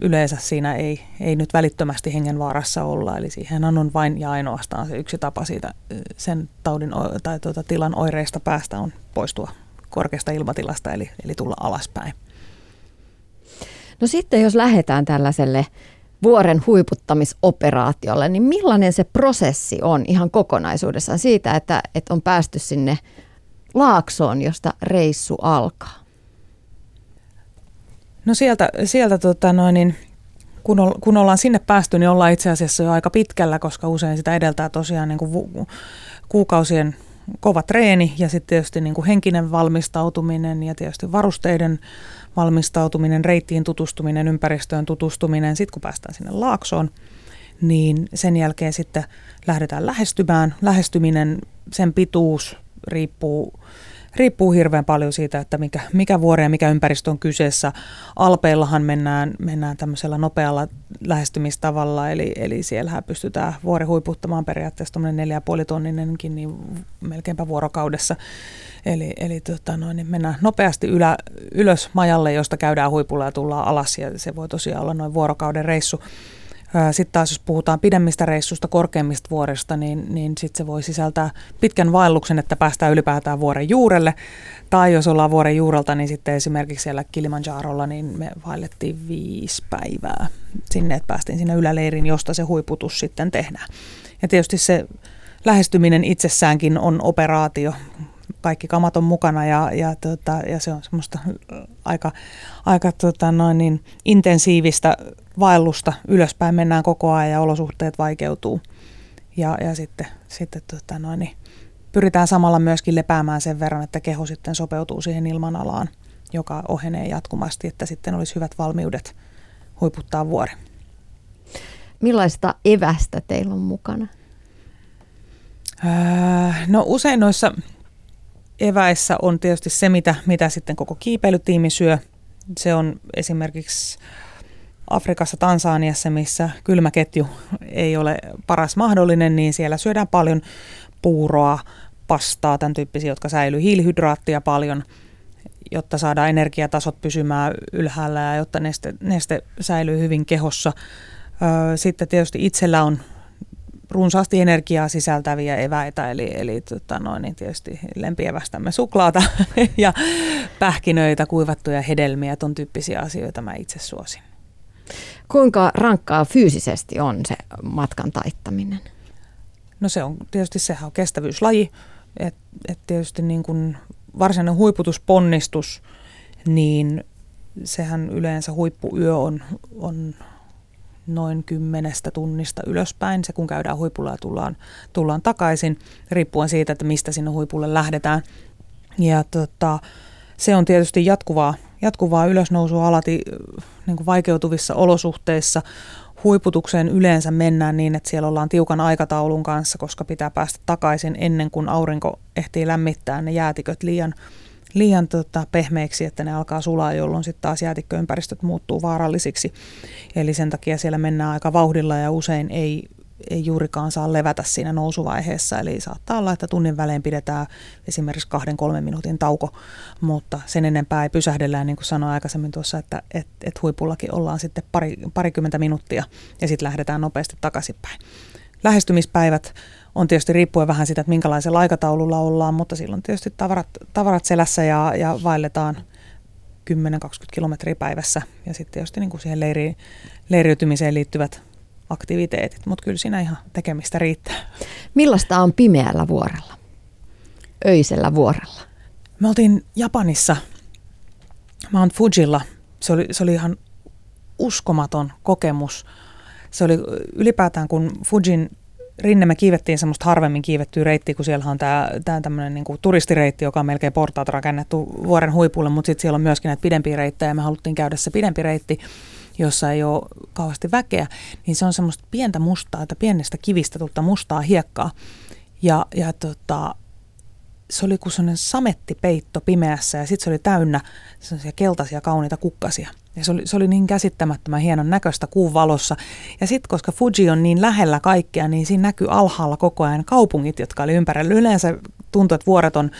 yleensä siinä ei, ei nyt välittömästi hengenvaarassa olla. Eli siihen on vain ja ainoastaan se yksi tapa siitä sen taudin tai tuota, tilan oireista päästä on poistua korkeasta ilmatilasta, eli, eli tulla alaspäin. No sitten jos lähdetään tällaiselle vuoren huiputtamisoperaatiolle, niin millainen se prosessi on ihan kokonaisuudessaan siitä, että, että on päästy sinne laaksoon, josta reissu alkaa? No sieltä, sieltä tota noin, niin kun, ol, kun ollaan sinne päästy, niin ollaan itse asiassa jo aika pitkällä, koska usein sitä edeltää tosiaan niin kuin vu, kuukausien kova treeni ja sitten tietysti niin kuin henkinen valmistautuminen ja tietysti varusteiden valmistautuminen, reittiin tutustuminen, ympäristöön tutustuminen. Sitten kun päästään sinne laaksoon, niin sen jälkeen sitten lähdetään lähestymään. Lähestyminen, sen pituus riippuu riippuu hirveän paljon siitä, että mikä, mikä vuori ja mikä ympäristö on kyseessä. Alpeillahan mennään, mennään tämmöisellä nopealla lähestymistavalla, eli, eli siellähän pystytään vuori huiputtamaan periaatteessa tuommoinen neljä puoli tonninenkin niin melkeinpä vuorokaudessa. Eli, eli tota noin, niin mennään nopeasti ylä, ylös majalle, josta käydään huipulla ja tullaan alas, ja se voi tosiaan olla noin vuorokauden reissu. Sitten taas jos puhutaan pidemmistä reissusta, korkeimmista vuorista, niin, niin sitten se voi sisältää pitkän vaelluksen, että päästään ylipäätään vuoren juurelle. Tai jos ollaan vuoren juurelta, niin sitten esimerkiksi siellä Kilimanjarolla, niin me vaellettiin viisi päivää sinne, että päästiin sinne yläleiriin, josta se huiputus sitten tehdään. Ja tietysti se lähestyminen itsessäänkin on operaatio kaikki kamat on mukana ja, ja, tota, ja se on semmoista aika, aika tota noin niin, intensiivistä vaellusta. Ylöspäin mennään koko ajan ja olosuhteet vaikeutuu. Ja, ja sitten, sitten tota noin, niin, pyritään samalla myöskin lepäämään sen verran, että keho sitten sopeutuu siihen ilmanalaan, joka ohenee jatkuvasti, että sitten olisi hyvät valmiudet huiputtaa vuori. Millaista evästä teillä on mukana? Öö, no usein noissa eväissä on tietysti se, mitä, mitä sitten koko kiipeilytiimi syö. Se on esimerkiksi Afrikassa, Tansaniassa, missä kylmäketju ei ole paras mahdollinen, niin siellä syödään paljon puuroa, pastaa, tämän tyyppisiä, jotka säilyy, hiilihydraattia paljon, jotta saadaan energiatasot pysymään ylhäällä ja jotta neste, neste säilyy hyvin kehossa. Sitten tietysti itsellä on runsaasti energiaa sisältäviä eväitä, eli, eli tota noin, niin tietysti lempievästämme suklaata *laughs* ja pähkinöitä, kuivattuja hedelmiä, ton tyyppisiä asioita mä itse suosin. Kuinka rankkaa fyysisesti on se matkan taittaminen? No se on tietysti sehän on kestävyyslaji, että et tietysti niin kuin varsinainen huiputusponnistus, niin sehän yleensä huippuyö on, on noin kymmenestä tunnista ylöspäin, se kun käydään huipulla ja tullaan, tullaan takaisin, riippuen siitä, että mistä sinne huipulle lähdetään. Ja tota, se on tietysti jatkuvaa, jatkuvaa ylösnousua alati niin kuin vaikeutuvissa olosuhteissa. Huiputukseen yleensä mennään niin, että siellä ollaan tiukan aikataulun kanssa, koska pitää päästä takaisin ennen kuin aurinko ehtii lämmittää ne jäätiköt liian liian tota, pehmeiksi, että ne alkaa sulaa, jolloin sitten taas jäätikköympäristöt muuttuu vaarallisiksi. Eli sen takia siellä mennään aika vauhdilla ja usein ei, ei juurikaan saa levätä siinä nousuvaiheessa. Eli saattaa olla, että tunnin välein pidetään esimerkiksi kahden kolmen minuutin tauko, mutta sen enempää ei pysähdellä. Niin kuin sanoin aikaisemmin tuossa, että et, et huipullakin ollaan sitten pari, parikymmentä minuuttia ja sitten lähdetään nopeasti takaisinpäin. Lähestymispäivät on tietysti riippuen vähän siitä, että minkälaisella aikataululla ollaan, mutta silloin tietysti tavarat, tavarat selässä ja, ja vaelletaan 10-20 kilometriä päivässä. Ja sitten tietysti niin kuin siihen leiri, leiriytymiseen liittyvät aktiviteetit, mutta kyllä siinä ihan tekemistä riittää. Millaista on pimeällä vuorella? Öisellä vuorella? Me oltiin Japanissa Mount Fujilla. Se oli, se oli ihan uskomaton kokemus. Se oli ylipäätään, kun Fujin rinne me kiivettiin semmoista harvemmin kiivettyä reittiä, kun siellä on tämä, tämmöinen niin turistireitti, joka on melkein portaat rakennettu vuoren huipulle, mutta sitten siellä on myöskin näitä pidempiä reittejä ja me haluttiin käydä se pidempi reitti, jossa ei ole kauheasti väkeä, niin se on semmoista pientä mustaa, että pienestä kivistä tulta mustaa hiekkaa. Ja, ja tota, se oli kuin sellainen samettipeitto pimeässä ja sitten se oli täynnä sellaisia keltaisia kauniita kukkasia. Ja se oli, se oli niin käsittämättömän hienon näköistä kuun valossa. Ja sitten koska Fuji on niin lähellä kaikkea, niin siinä näkyy alhaalla koko ajan kaupungit, jotka oli ympärillä. Yleensä tuntuu, että vuoret on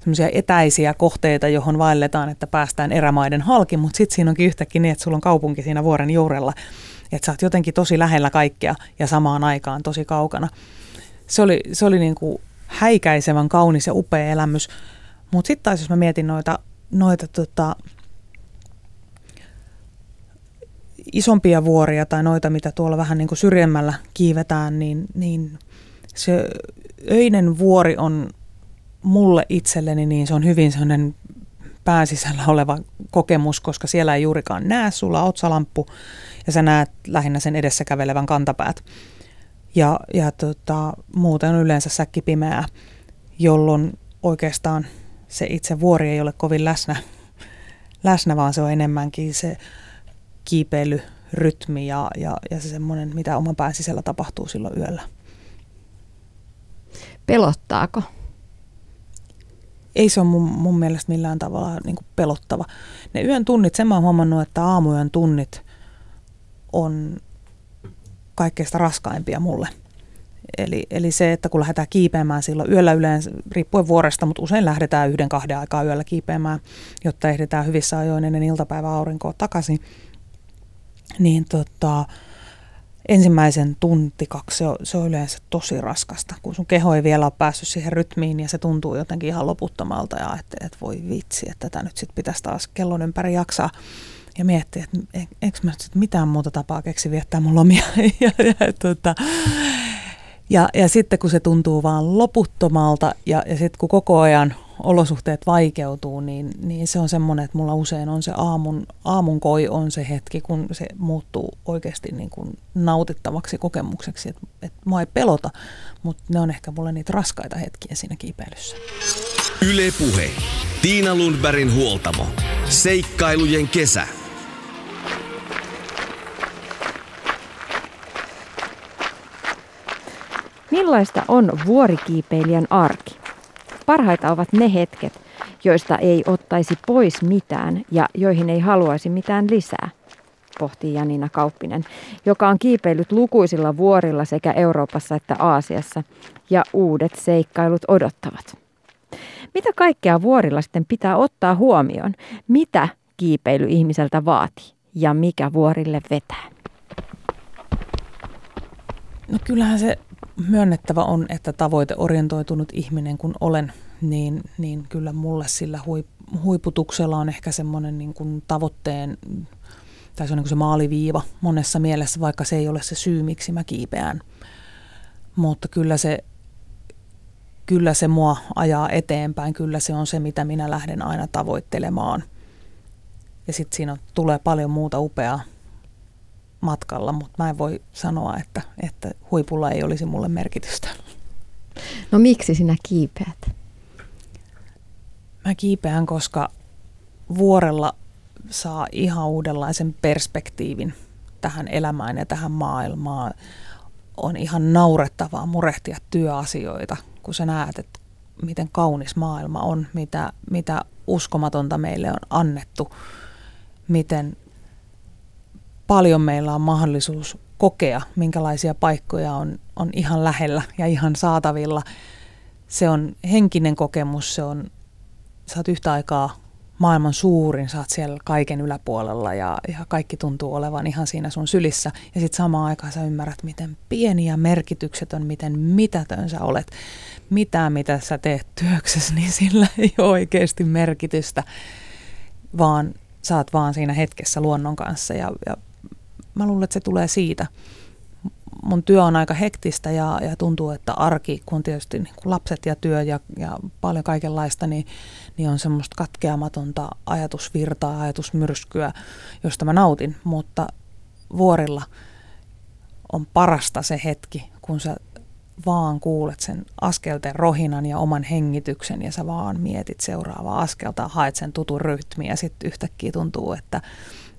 semmoisia etäisiä kohteita, johon vaelletaan, että päästään erämaiden halki, mutta sitten siinä onkin yhtäkkiä niin, että sulla on kaupunki siinä vuoren juurella. Että sä oot jotenkin tosi lähellä kaikkea ja samaan aikaan tosi kaukana. Se oli, se oli niin kuin häikäisevän kaunis ja upea elämys. Mutta sitten taas jos mä mietin noita, noita tota, isompia vuoria tai noita, mitä tuolla vähän niin kuin syrjemmällä kiivetään, niin, niin se öinen vuori on mulle itselleni, niin se on hyvin sellainen pääsisällä oleva kokemus, koska siellä ei juurikaan näe, sulla otsalamppu ja sä näet lähinnä sen edessä kävelevän kantapäät. Ja, ja tota, muuten yleensä säkki pimeää, jolloin oikeastaan se itse vuori ei ole kovin läsnä, *laughs* läsnä vaan se on enemmänkin se kiipeilyrytmi ja, ja, ja se semmoinen, mitä oman pään sisällä tapahtuu silloin yöllä. Pelottaako? Ei se ole mun, mun mielestä millään tavalla niin pelottava. Ne yön tunnit, sen mä oon huomannut, että aamuyön tunnit on kaikkein raskaimpia mulle. Eli, eli se, että kun lähdetään kiipeämään silloin yöllä yleensä, riippuen vuoresta, mutta usein lähdetään yhden kahden aikaa yöllä kiipeämään, jotta ehditään hyvissä ajoin ennen iltapäiväaurinkoa takaisin, niin tota, ensimmäisen tunti, kaksi, se on, se on yleensä tosi raskasta, kun sun keho ei vielä ole päässyt siihen rytmiin ja se tuntuu jotenkin ihan loputtomalta ja että, että voi vitsi, että tätä nyt sitten pitäisi taas kellon ympäri jaksaa ja miettiä, että eikö mä sit mitään muuta tapaa keksi viettää mun lomia. *laughs* ja, ja, tota, ja, ja sitten kun se tuntuu vaan loputtomalta ja, ja sitten kun koko ajan olosuhteet vaikeutuu, niin, niin se on semmoinen, että mulla usein on se aamun, aamun koi on se hetki, kun se muuttuu oikeasti niin kuin nautittavaksi kokemukseksi. Että et mua ei pelota, mutta ne on ehkä mulle niitä raskaita hetkiä siinä kiipeilyssä. Yle Puhe. Tiina Lundbergin huoltamo. Seikkailujen kesä. Millaista on vuorikiipeilijän arki? Parhaita ovat ne hetket, joista ei ottaisi pois mitään ja joihin ei haluaisi mitään lisää, pohtii Janina Kauppinen, joka on kiipeillyt lukuisilla vuorilla sekä Euroopassa että Aasiassa, ja uudet seikkailut odottavat. Mitä kaikkea vuorilla sitten pitää ottaa huomioon? Mitä kiipeily ihmiseltä vaatii ja mikä vuorille vetää? No kyllähän se myönnettävä on, että tavoiteorientoitunut ihminen kun olen, niin, niin kyllä mulle sillä huiputuksella on ehkä semmoinen niin kuin tavoitteen, tai se on niin kuin se maaliviiva monessa mielessä, vaikka se ei ole se syy, miksi mä kiipeän. Mutta kyllä se, kyllä se mua ajaa eteenpäin, kyllä se on se, mitä minä lähden aina tavoittelemaan. Ja sitten siinä tulee paljon muuta upeaa matkalla, mutta mä en voi sanoa, että, että huipulla ei olisi mulle merkitystä. No miksi sinä kiipeät? Mä kiipeän, koska vuorella saa ihan uudenlaisen perspektiivin tähän elämään ja tähän maailmaan. On ihan naurettavaa murehtia työasioita, kun sä näet, että miten kaunis maailma on, mitä, mitä uskomatonta meille on annettu, miten paljon meillä on mahdollisuus kokea, minkälaisia paikkoja on, on ihan lähellä ja ihan saatavilla. Se on henkinen kokemus, se on, sä oot yhtä aikaa maailman suurin, sä oot siellä kaiken yläpuolella ja, ja kaikki tuntuu olevan ihan siinä sun sylissä. Ja sitten samaan aikaan sä ymmärrät, miten pieniä merkitykset on, miten mitätön sä olet. Mitään, mitä sä teet työksessä, niin sillä ei ole oikeasti merkitystä, vaan sä oot vaan siinä hetkessä luonnon kanssa ja, ja mä luulen, että se tulee siitä – mun työ on aika hektistä ja, ja tuntuu, että arki, kun tietysti niin kun lapset ja työ ja, ja paljon kaikenlaista, niin, niin on semmoista katkeamatonta ajatusvirtaa, ajatusmyrskyä, josta mä nautin. Mutta vuorilla on parasta se hetki, kun sä vaan kuulet sen askelten rohinan ja oman hengityksen ja sä vaan mietit seuraavaa askelta, haet sen tutun rytmiä ja sitten yhtäkkiä tuntuu, että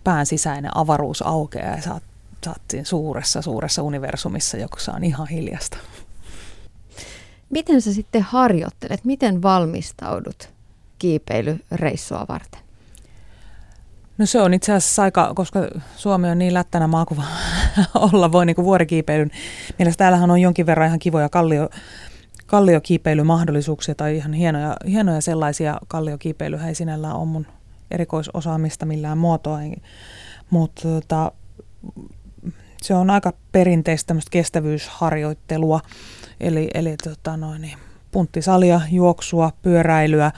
pään sisäinen avaruus aukeaa ja sä oot sä oot siinä suuressa, suuressa universumissa, jossa on ihan hiljasta. Miten sä sitten harjoittelet? Miten valmistaudut kiipeilyreissua varten? No se on itse asiassa aika, koska Suomi on niin lättänä maa kuin *laughs* olla voi niin kuin vuorikiipeilyn. Mielestäni täällähän on jonkin verran ihan kivoja kallio, kalliokiipeilymahdollisuuksia tai ihan hienoja, hienoja sellaisia kalliokiipeilyhän ei sinällään ole mun erikoisosaamista millään muotoa. Mutta tota, se on aika perinteistä tämmöistä kestävyysharjoittelua, eli, eli tota noin, niin, punttisalia, juoksua, pyöräilyä.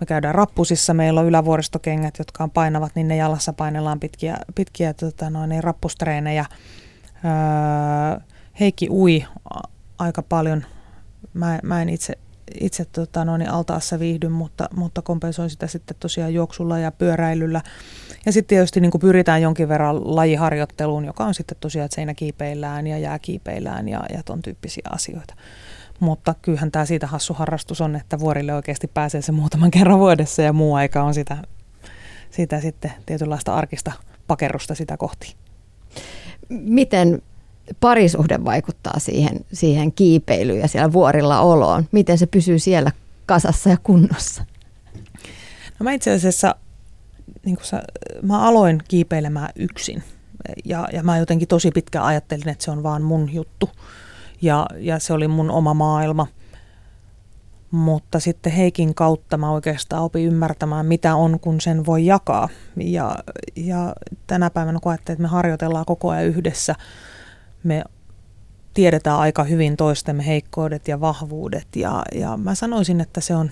Me käydään rappusissa, meillä on ylävuoristokengät, jotka on painavat, niin ne jalassa painellaan pitkiä, pitkiä tota noin, niin rappustreenejä. Öö, Heikki ui aika paljon. Mä, mä en itse itse tota, no, niin altaassa viihdyn, mutta, mutta kompensoin sitä sitten tosiaan juoksulla ja pyöräilyllä. Ja sitten tietysti niin pyritään jonkin verran lajiharjoitteluun, joka on sitten tosiaan, että seinäkiipeillään ja jääkiipeillään ja, ja ton tyyppisiä asioita. Mutta kyllähän tämä siitä hassu harrastus on, että vuorille oikeasti pääsee se muutaman *laughs* kerran vuodessa ja muu aika on sitä, sitä sitten tietynlaista arkista pakerrusta sitä kohti. Miten parisuhde vaikuttaa siihen, siihen kiipeilyyn ja siellä vuorilla oloon? Miten se pysyy siellä kasassa ja kunnossa? No mä itse asiassa, niin sä, mä aloin kiipeilemään yksin. Ja, ja mä jotenkin tosi pitkään ajattelin, että se on vaan mun juttu. Ja, ja se oli mun oma maailma. Mutta sitten Heikin kautta mä oikeastaan opin ymmärtämään, mitä on, kun sen voi jakaa. Ja, ja tänä päivänä kun että me harjoitellaan koko ajan yhdessä – me tiedetään aika hyvin toistemme heikkoudet ja vahvuudet ja, ja mä sanoisin, että se on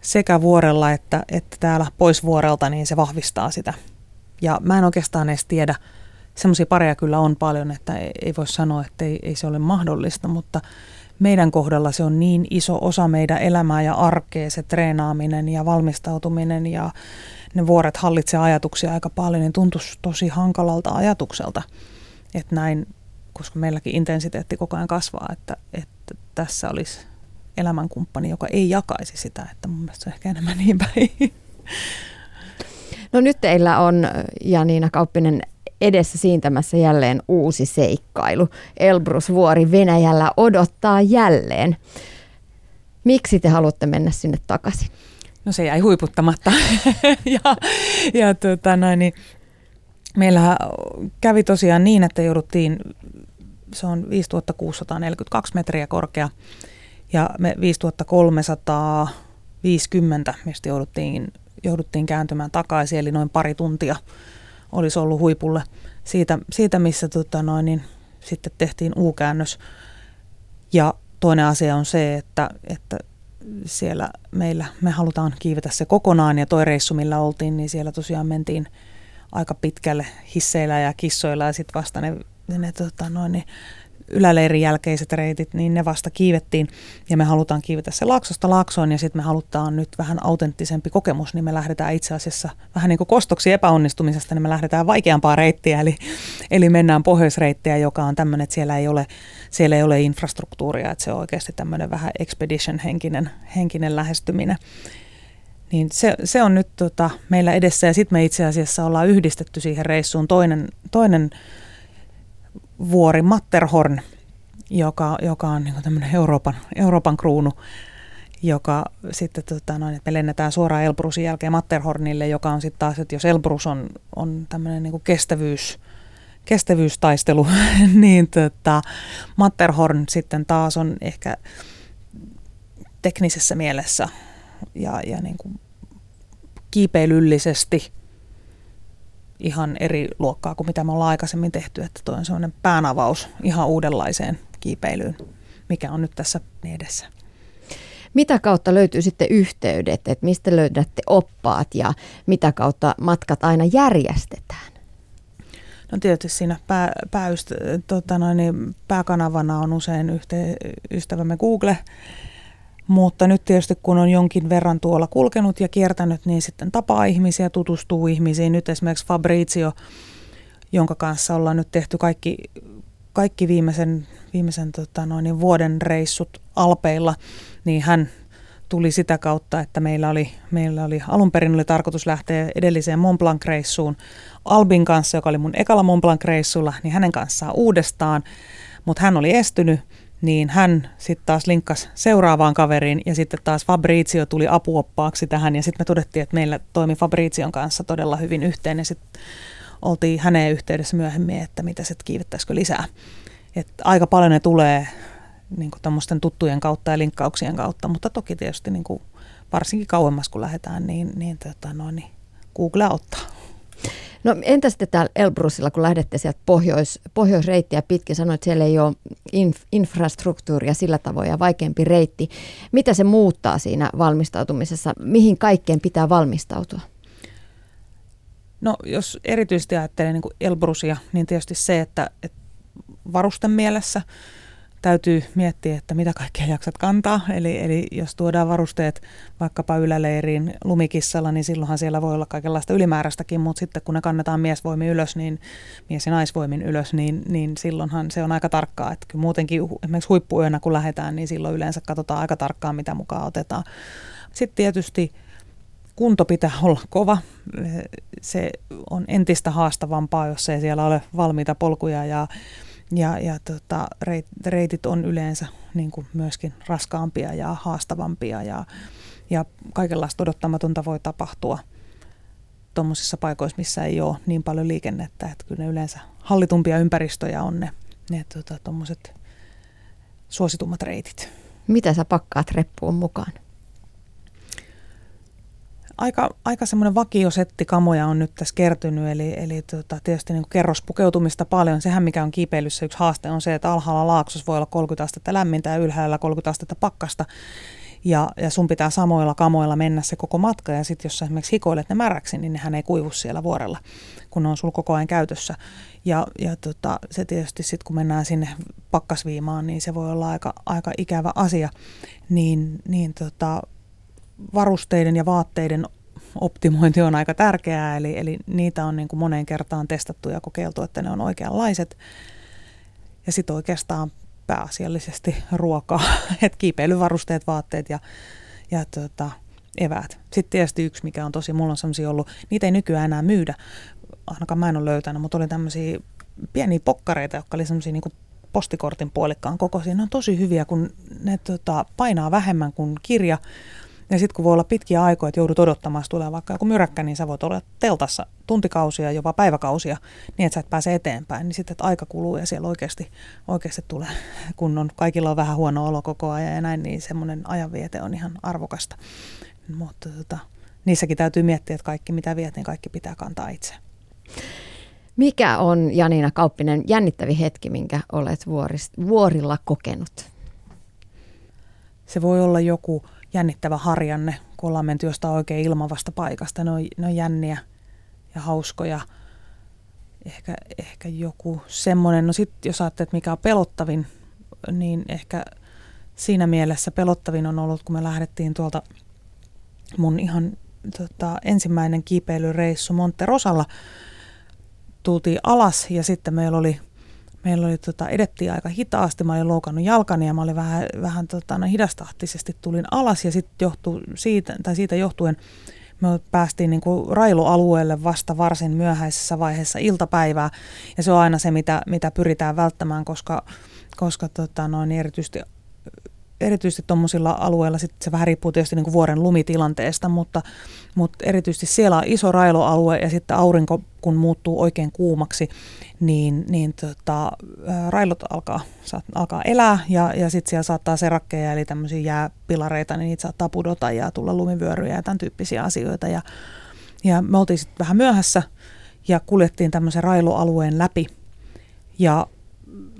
sekä vuorella että, että täällä pois vuorelta, niin se vahvistaa sitä. Ja mä en oikeastaan edes tiedä, semmoisia pareja kyllä on paljon, että ei, voi sanoa, että ei, ei se ole mahdollista, mutta meidän kohdalla se on niin iso osa meidän elämää ja arkea, se treenaaminen ja valmistautuminen ja ne vuoret hallitsee ajatuksia aika paljon, niin tuntuisi tosi hankalalta ajatukselta – että näin, koska meilläkin intensiteetti koko ajan kasvaa, että, että tässä olisi elämänkumppani, joka ei jakaisi sitä, että mun mielestä se on ehkä enemmän niin päin. No nyt teillä on Janiina Kauppinen edessä siintämässä jälleen uusi seikkailu. Elbrusvuori Venäjällä odottaa jälleen. Miksi te haluatte mennä sinne takaisin? No se jäi huiputtamatta. *laughs* ja ja tota noin, niin Meillä kävi tosiaan niin, että jouduttiin, se on 5642 metriä korkea ja me 5350 mistä jouduttiin, jouduttiin kääntymään takaisin, eli noin pari tuntia olisi ollut huipulle siitä, siitä missä tota noin, niin sitten tehtiin U-käännös. Ja toinen asia on se, että, että siellä meillä, me halutaan kiivetä se kokonaan ja toi reissu, millä oltiin, niin siellä tosiaan mentiin – aika pitkälle hisseillä ja kissoilla ja sitten vasta ne, ne tota, noin, niin yläleirin jälkeiset reitit, niin ne vasta kiivettiin ja me halutaan kiivetä se laaksosta laaksoon ja sitten me halutaan nyt vähän autenttisempi kokemus, niin me lähdetään itse asiassa vähän niin kuin kostoksi epäonnistumisesta, niin me lähdetään vaikeampaa reittiä, eli, eli mennään pohjoisreittiä, joka on tämmöinen, että siellä ei ole, siellä ei ole infrastruktuuria, että se on oikeasti tämmöinen vähän expedition-henkinen henkinen lähestyminen. Niin se, se on nyt tota, meillä edessä. Ja sitten me itse asiassa ollaan yhdistetty siihen reissuun toinen, toinen vuori Matterhorn, joka, joka on niin tämmöinen Euroopan, Euroopan kruunu, joka sitten, tota, noin, että me lennetään suoraan Elbrusin jälkeen Matterhornille, joka on sitten taas, että jos Elbrus on, on tämmöinen niin kestävyys, kestävyystaistelu, *laughs* niin tota, Matterhorn sitten taas on ehkä teknisessä mielessä ja, ja niin kuin kiipeilyllisesti ihan eri luokkaa kuin mitä me ollaan aikaisemmin tehty, että tuo on sellainen päänavaus ihan uudenlaiseen kiipeilyyn, mikä on nyt tässä edessä. Mitä kautta löytyy sitten yhteydet, että mistä löydätte oppaat ja mitä kautta matkat aina järjestetään? No tietysti siinä pää, pääyst, tota noin, niin pääkanavana on usein yhte, ystävämme Google, mutta nyt tietysti kun on jonkin verran tuolla kulkenut ja kiertänyt, niin sitten tapaa ihmisiä, tutustuu ihmisiin. Nyt esimerkiksi Fabrizio, jonka kanssa ollaan nyt tehty kaikki, kaikki viimeisen, viimeisen tota noin, niin vuoden reissut Alpeilla, niin hän tuli sitä kautta, että meillä oli, meillä oli alun perin oli tarkoitus lähteä edelliseen Mont Blanc-reissuun Albin kanssa, joka oli mun ekalla Mont Blanc-reissulla, niin hänen kanssaan uudestaan, mutta hän oli estynyt, niin hän sitten taas linkkas seuraavaan kaveriin ja sitten taas Fabrizio tuli apuoppaaksi tähän ja sitten me todettiin, että meillä toimi Fabrizion kanssa todella hyvin yhteen ja sitten oltiin häneen yhteydessä myöhemmin, että mitä se kiivettäisikö lisää. Et aika paljon ne tulee niin kuin tuttujen kautta ja linkkauksien kautta, mutta toki tietysti niin kuin varsinkin kauemmas kun lähdetään, niin, niin, tota noin, niin Google ottaa. No entä sitten täällä Elbrusilla, kun lähdette sieltä pohjois, pohjoisreittiä pitkin, sanoit, että siellä ei ole inf, infrastruktuuria sillä tavoin ja vaikeampi reitti. Mitä se muuttaa siinä valmistautumisessa? Mihin kaikkeen pitää valmistautua? No jos erityisesti ajattelee niin Elbrusia, niin tietysti se, että, että varusten mielessä – täytyy miettiä, että mitä kaikkea jaksat kantaa. Eli, eli jos tuodaan varusteet vaikkapa yläleiriin lumikissalla, niin silloinhan siellä voi olla kaikenlaista ylimääräistäkin, mutta sitten kun ne kannetaan miesvoimin ylös, niin mies- ja naisvoimin ylös, niin, niin silloinhan se on aika tarkkaa. Että muutenkin esimerkiksi huippuyönä kun lähdetään, niin silloin yleensä katsotaan aika tarkkaan, mitä mukaan otetaan. Sitten tietysti kunto pitää olla kova. Se on entistä haastavampaa, jos ei siellä ole valmiita polkuja ja ja, ja tota, reit, reitit on yleensä niin kuin myöskin raskaampia ja haastavampia ja, ja kaikenlaista odottamatonta voi tapahtua tuommoisissa paikoissa, missä ei ole niin paljon liikennettä, että kyllä ne yleensä hallitumpia ympäristöjä on ne, ne tuommoiset tota, suositummat reitit. Mitä sä pakkaat reppuun mukaan? Aika, aika semmoinen vakiosetti kamoja on nyt tässä kertynyt, eli, eli tota, tietysti niin kerrospukeutumista paljon. Sehän, mikä on kiipeilyssä yksi haaste, on se, että alhaalla laaksossa voi olla 30 astetta lämmintä ja ylhäällä 30 astetta pakkasta. Ja, ja sun pitää samoilla kamoilla mennä se koko matka, ja sitten jos sä esimerkiksi hikoilet ne märäksi, niin nehän ei kuivu siellä vuorella, kun ne on sulla koko ajan käytössä. Ja, ja tota, se tietysti sitten, kun mennään sinne pakkasviimaan, niin se voi olla aika, aika ikävä asia. Niin, niin tota, varusteiden ja vaatteiden optimointi on aika tärkeää, eli, eli niitä on niin kuin moneen kertaan testattu ja kokeiltu, että ne on oikeanlaiset. Ja sitten oikeastaan pääasiallisesti ruokaa, *laughs* että kiipeilyvarusteet, vaatteet ja, ja tota, eväät. Sitten tietysti yksi, mikä on tosi, mulla on sellaisia ollut, niitä ei nykyään enää myydä, ainakaan mä en ole löytänyt, mutta oli tämmöisiä pieniä pokkareita, jotka oli semmoisia niin postikortin puolikkaan kokoisia. Ne on tosi hyviä, kun ne tota, painaa vähemmän kuin kirja, ja sitten kun voi olla pitkiä aikoja, että joudut odottamaan, tulee vaikka joku myräkkä, niin sä voit olla teltassa tuntikausia, jopa päiväkausia, niin että sä et pääse eteenpäin. Niin sitten että aika kuluu ja siellä oikeasti, oikeasti tulee, kun on, kaikilla on vähän huono olo koko ajan ja näin, niin semmoinen ajanviete on ihan arvokasta. Mutta tota, niissäkin täytyy miettiä, että kaikki mitä viet, niin kaikki pitää kantaa itse. Mikä on Janina Kauppinen jännittävi hetki, minkä olet vuorist, vuorilla kokenut? Se voi olla joku jännittävä harjanne, kun ollaan menty jostain oikein ilmavasta paikasta. Ne on, ne on jänniä ja hauskoja. Ehkä, ehkä joku semmoinen, no sitten jos ajattelet, mikä on pelottavin, niin ehkä siinä mielessä pelottavin on ollut, kun me lähdettiin tuolta mun ihan tota, ensimmäinen kiipeilyreissu Monte Rosalla. Tultiin alas ja sitten meillä oli – meillä oli, tota, edettiin aika hitaasti, mä olin loukannut jalkani ja mä olin vähän, vähän tota, no, hidastahtisesti tulin alas. Ja sitten siitä, tai siitä johtuen me päästiin niin kuin railualueelle vasta varsin myöhäisessä vaiheessa iltapäivää. Ja se on aina se, mitä, mitä pyritään välttämään, koska, koska tota, noin, erityisesti erityisesti tuommoisilla alueilla, sit se vähän riippuu tietysti niin kuin vuoren lumitilanteesta, mutta, mutta erityisesti siellä on iso railoalue ja sitten aurinko kun muuttuu oikein kuumaksi, niin, niin tota, railot alkaa, saat, alkaa elää ja, ja sitten siellä saattaa serakkeja eli tämmöisiä jääpilareita, niin niitä saattaa pudota ja tulla lumivyöryjä ja tämän tyyppisiä asioita. Ja, Ja me oltiin sitten vähän myöhässä ja kuljettiin tämmöisen railoalueen läpi. Ja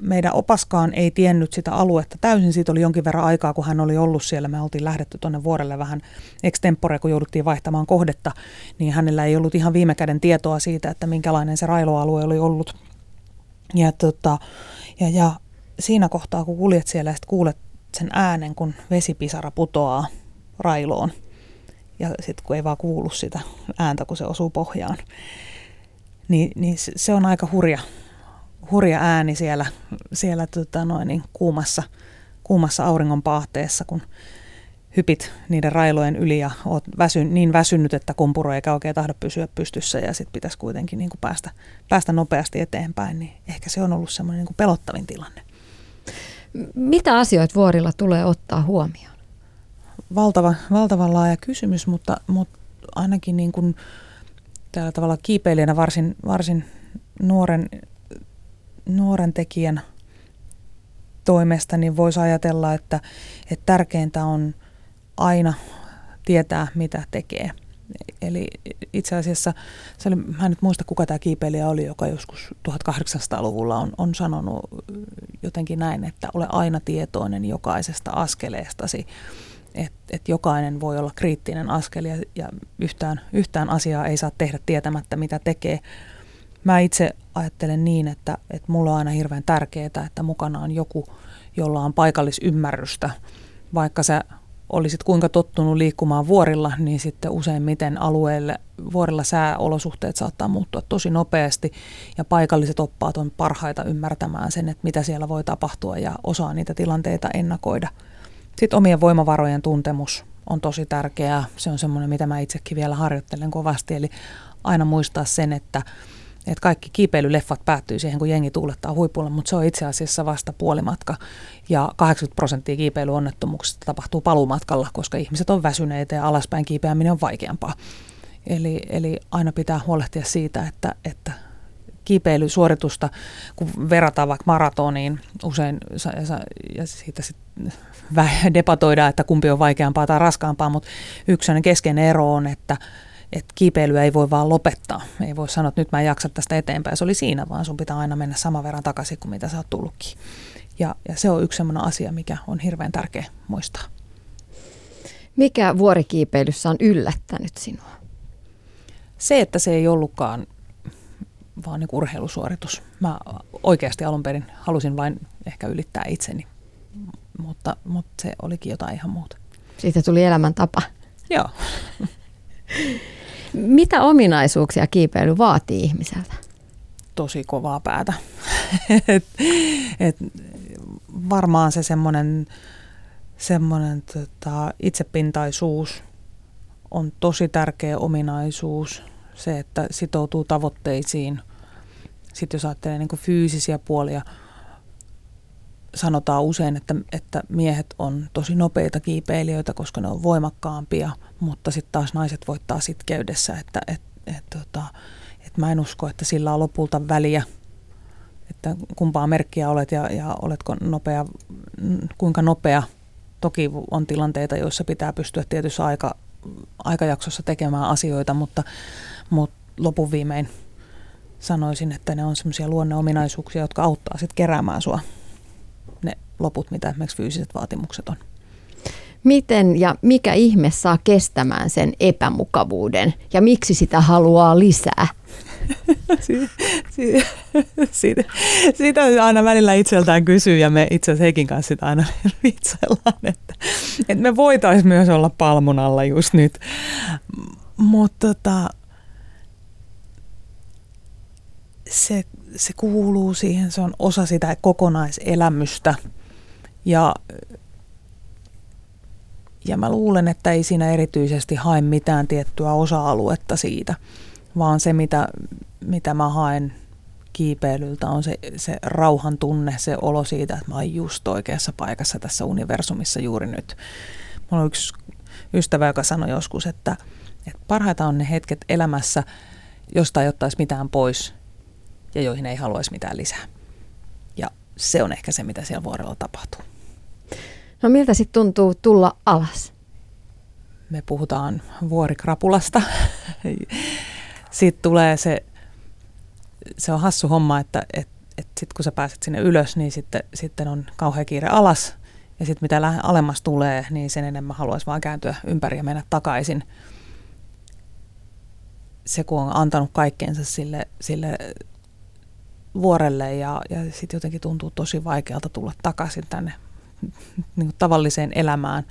meidän opaskaan ei tiennyt sitä aluetta täysin. Siitä oli jonkin verran aikaa, kun hän oli ollut siellä. Me oltiin lähdetty tuonne vuorelle vähän extempore, kun jouduttiin vaihtamaan kohdetta. Niin hänellä ei ollut ihan viime käden tietoa siitä, että minkälainen se railoalue oli ollut. Ja, tota, ja, ja siinä kohtaa, kun kuljet siellä ja kuulet sen äänen, kun vesipisara putoaa railoon. Ja sitten kun ei vaan kuulu sitä ääntä, kun se osuu pohjaan. Niin, niin se on aika hurja, hurja ääni siellä, siellä tota noin, niin kuumassa, kuumassa auringonpaahteessa, kun hypit niiden railojen yli ja oot väsy, niin väsynyt, että kumpuro eikä oikein tahdo pysyä pystyssä ja sitten pitäisi kuitenkin niin kuin päästä, päästä nopeasti eteenpäin, niin ehkä se on ollut semmoinen niin kuin pelottavin tilanne. Mitä asioita vuorilla tulee ottaa huomioon? Valtava, valtavan laaja kysymys, mutta, mutta ainakin niin kuin tällä tavalla kiipeilijänä varsin, varsin nuoren, nuoren tekijän toimesta, niin voisi ajatella, että, että tärkeintä on aina tietää, mitä tekee. Eli itse asiassa, se oli, mä en nyt muista kuka tämä kiipeilijä oli, joka joskus 1800-luvulla on, on sanonut jotenkin näin, että ole aina tietoinen jokaisesta askeleestasi. Että et jokainen voi olla kriittinen askel ja, ja yhtään, yhtään asiaa ei saa tehdä tietämättä, mitä tekee. Mä itse ajattelen niin, että, että mulla on aina hirveän tärkeää, että mukana on joku, jolla on paikallisymmärrystä. Vaikka sä olisit kuinka tottunut liikkumaan vuorilla, niin sitten useimmiten alueelle vuorilla sääolosuhteet saattaa muuttua tosi nopeasti ja paikalliset oppaat on parhaita ymmärtämään sen, että mitä siellä voi tapahtua ja osaa niitä tilanteita ennakoida. Sitten omien voimavarojen tuntemus on tosi tärkeää. Se on semmoinen, mitä mä itsekin vielä harjoittelen kovasti, eli aina muistaa sen, että että kaikki kiipeilyleffat päättyy siihen, kun jengi tuulettaa huipulla, mutta se on itse asiassa vasta puolimatka. Ja 80 prosenttia kiipeilyonnettomuuksista tapahtuu paluumatkalla, koska ihmiset on väsyneitä ja alaspäin kiipeäminen on vaikeampaa. Eli, eli aina pitää huolehtia siitä, että, että kiipeilysuoritusta, kun verrataan vaikka maratoniin, usein ja siitä sitten *laughs* debatoidaan, että kumpi on vaikeampaa tai raskaampaa, mutta yksi keskeinen ero on, että että kiipeilyä ei voi vaan lopettaa. Ei voi sanoa, että nyt mä en jaksa tästä eteenpäin. Se oli siinä, vaan sun pitää aina mennä saman verran takaisin kuin mitä sä oot tullutkin. Ja, ja se on yksi sellainen asia, mikä on hirveän tärkeä muistaa. Mikä vuorikiipeilyssä on yllättänyt sinua? Se, että se ei ollutkaan vaan niin urheilusuoritus. Mä oikeasti alun perin halusin vain ehkä ylittää itseni, mutta, mutta se olikin jotain ihan muuta. Siitä tuli elämäntapa. Joo. *laughs* Mitä ominaisuuksia kiipeily vaatii ihmiseltä? Tosi kovaa päätä. *laughs* et, et, varmaan se semmoinen semmoinen tota, itsepintaisuus on tosi tärkeä ominaisuus. Se, että sitoutuu tavoitteisiin. Sitten jos ajattelee niin fyysisiä puolia, sanotaan usein, että, että miehet on tosi nopeita kiipeilijöitä, koska ne on voimakkaampia, mutta sitten taas naiset voittaa sitkeydessä, että et, et, tota, et mä en usko, että sillä on lopulta väliä, että kumpaa merkkiä olet ja, ja oletko nopea, kuinka nopea. Toki on tilanteita, joissa pitää pystyä tietyssä aika, aikajaksossa tekemään asioita, mutta, mutta lopun viimein sanoisin, että ne on semmoisia luonneominaisuuksia, jotka auttaa sitten keräämään sua loput, mitä esimerkiksi fyysiset vaatimukset on. Miten ja mikä ihme saa kestämään sen epämukavuuden ja miksi sitä haluaa lisää? *laughs* si- si- siitä, siitä aina välillä itseltään kysyy ja me itse asiassa Heikin kanssa sitä aina *laughs* vitsaillaan, että, että me voitaisiin myös olla palmun alla just nyt. Mutta tota, se se kuuluu siihen, se on osa sitä kokonaiselämystä. Ja, ja mä luulen, että ei siinä erityisesti hae mitään tiettyä osa-aluetta siitä, vaan se, mitä, mitä mä haen kiipeilyltä, on se, se rauhan tunne, se olo siitä, että mä oon just oikeassa paikassa tässä universumissa juuri nyt. Mulla on yksi ystävä, joka sanoi joskus, että, että parhaita on ne hetket elämässä, josta ei ottaisi mitään pois ja joihin ei haluaisi mitään lisää. Ja se on ehkä se, mitä siellä vuorella tapahtuu. No miltä sitten tuntuu tulla alas? me puhutaan vuorikrapulasta. Sitten tulee se, se on hassu homma, että et, et sitten kun sä pääset sinne ylös, niin sitten, sitten on kauhean kiire alas. Ja sitten mitä alemmas tulee, niin sen enemmän haluaisi vaan kääntyä ympäri ja mennä takaisin. Se kun on antanut kaikkeensa sille, sille vuorelle ja, ja sitten jotenkin tuntuu tosi vaikealta tulla takaisin tänne *laughs* niin kuin tavalliseen elämään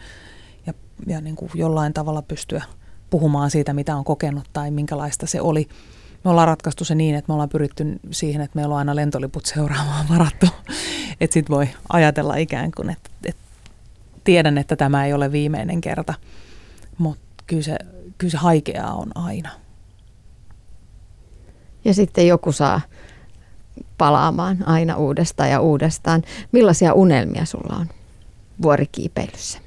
ja, ja niin kuin jollain tavalla pystyä puhumaan siitä, mitä on kokenut tai minkälaista se oli. Me ollaan ratkaistu se niin, että me ollaan pyritty siihen, että meillä on aina lentoliput seuraamaan varattu. *laughs* Että sitten voi ajatella ikään kuin, että, että tiedän, että tämä ei ole viimeinen kerta, mutta kyllä se, kyllä se haikeaa on aina. Ja sitten joku saa palaamaan aina uudestaan ja uudestaan. Millaisia unelmia sulla on vuorikiipeilyssä?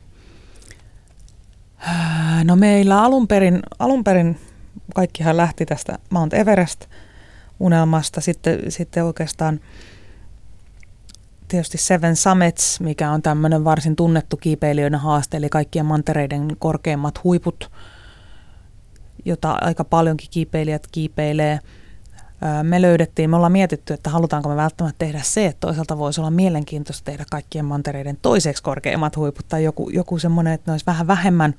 No meillä alun perin, alun perin kaikkihan lähti tästä Mount Everest-unelmasta. Sitten, sitten oikeastaan tietysti Seven Summits, mikä on tämmöinen varsin tunnettu kiipeilijöiden haaste, eli kaikkien mantereiden korkeimmat huiput, jota aika paljonkin kiipeilijät kiipeilee – me löydettiin, me ollaan mietitty, että halutaanko me välttämättä tehdä se, että toisaalta voisi olla mielenkiintoista tehdä kaikkien mantereiden toiseksi korkeimmat huiput tai joku, joku semmoinen, että ne olisi vähän vähemmän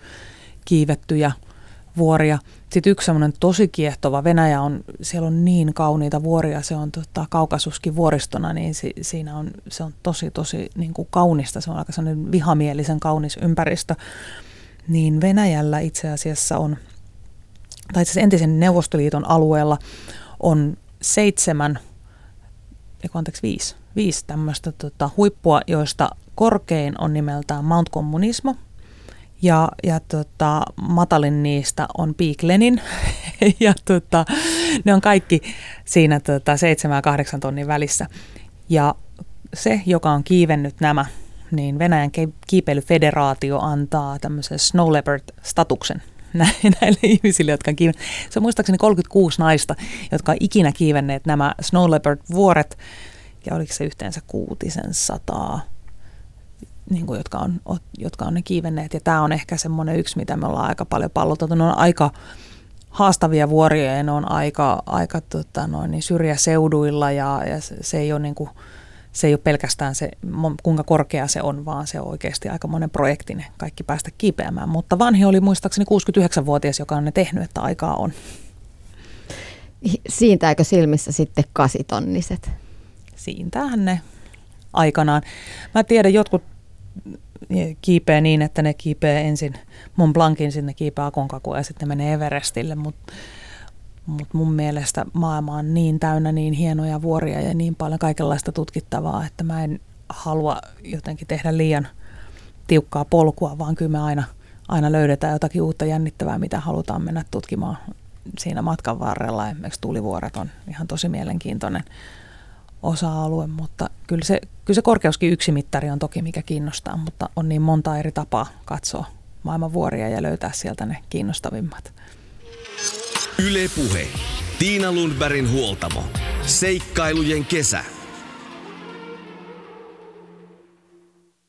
kiivettyjä vuoria. Sitten yksi semmoinen tosi kiehtova, Venäjä on, siellä on niin kauniita vuoria, se on tota, kaukasuskin vuoristona, niin si, siinä on, se on tosi tosi niin kuin kaunista, se on aika sellainen vihamielisen kaunis ympäristö. Niin Venäjällä itse asiassa on, tai itse asiassa entisen Neuvostoliiton alueella on seitsemän, anteeksi viisi, viisi tämmöistä tota, huippua, joista korkein on nimeltään Mount Kommunismo, ja, ja tota, matalin niistä on Peak Lenin. *laughs* ja tota, ne on kaikki siinä tota, 7-8 tonnin välissä. Ja se, joka on kiivennyt nämä, niin Venäjän kiipeilyfederaatio antaa tämmöisen Snow Leopard-statuksen *laughs* näille ihmisille, jotka on kiivenneet. Se on muistaakseni 36 naista, jotka on ikinä kiivenneet nämä Snow Leopard-vuoret. Ja oliko se yhteensä kuutisen sataa, niin kuin, jotka, on, jotka on ne kiivenneet. Ja tämä on ehkä semmoinen yksi, mitä me ollaan aika paljon palloteltu. Ne on aika haastavia vuoria ja ne on aika, aika tota, noin, niin syrjäseuduilla ja, ja se, se ei ole niin kuin, se ei ole pelkästään se, kuinka korkea se on, vaan se on oikeasti aika monen projekti kaikki päästä kipeämään. Mutta vanhi oli muistaakseni 69-vuotias, joka on ne tehnyt, että aikaa on. Siintääkö silmissä sitten kasitonniset? Siintäähän ne aikanaan. Mä tiedän, jotkut kiipeä niin, että ne kiipeä ensin Mont Blancin, sinne kiipeä Akonkakuun ja sitten menee Everestille, mutta mutta mun mielestä maailma on niin täynnä niin hienoja vuoria ja niin paljon kaikenlaista tutkittavaa, että mä en halua jotenkin tehdä liian tiukkaa polkua, vaan kyllä me aina, aina löydetään jotakin uutta jännittävää, mitä halutaan mennä tutkimaan siinä matkan varrella. Esimerkiksi tulivuoret on ihan tosi mielenkiintoinen osa-alue, mutta kyllä se, kyllä se korkeuskin yksi mittari on toki mikä kiinnostaa, mutta on niin monta eri tapaa katsoa maailman vuoria ja löytää sieltä ne kiinnostavimmat. Yle Puhe. Tiina Lundbergin huoltamo. Seikkailujen kesä.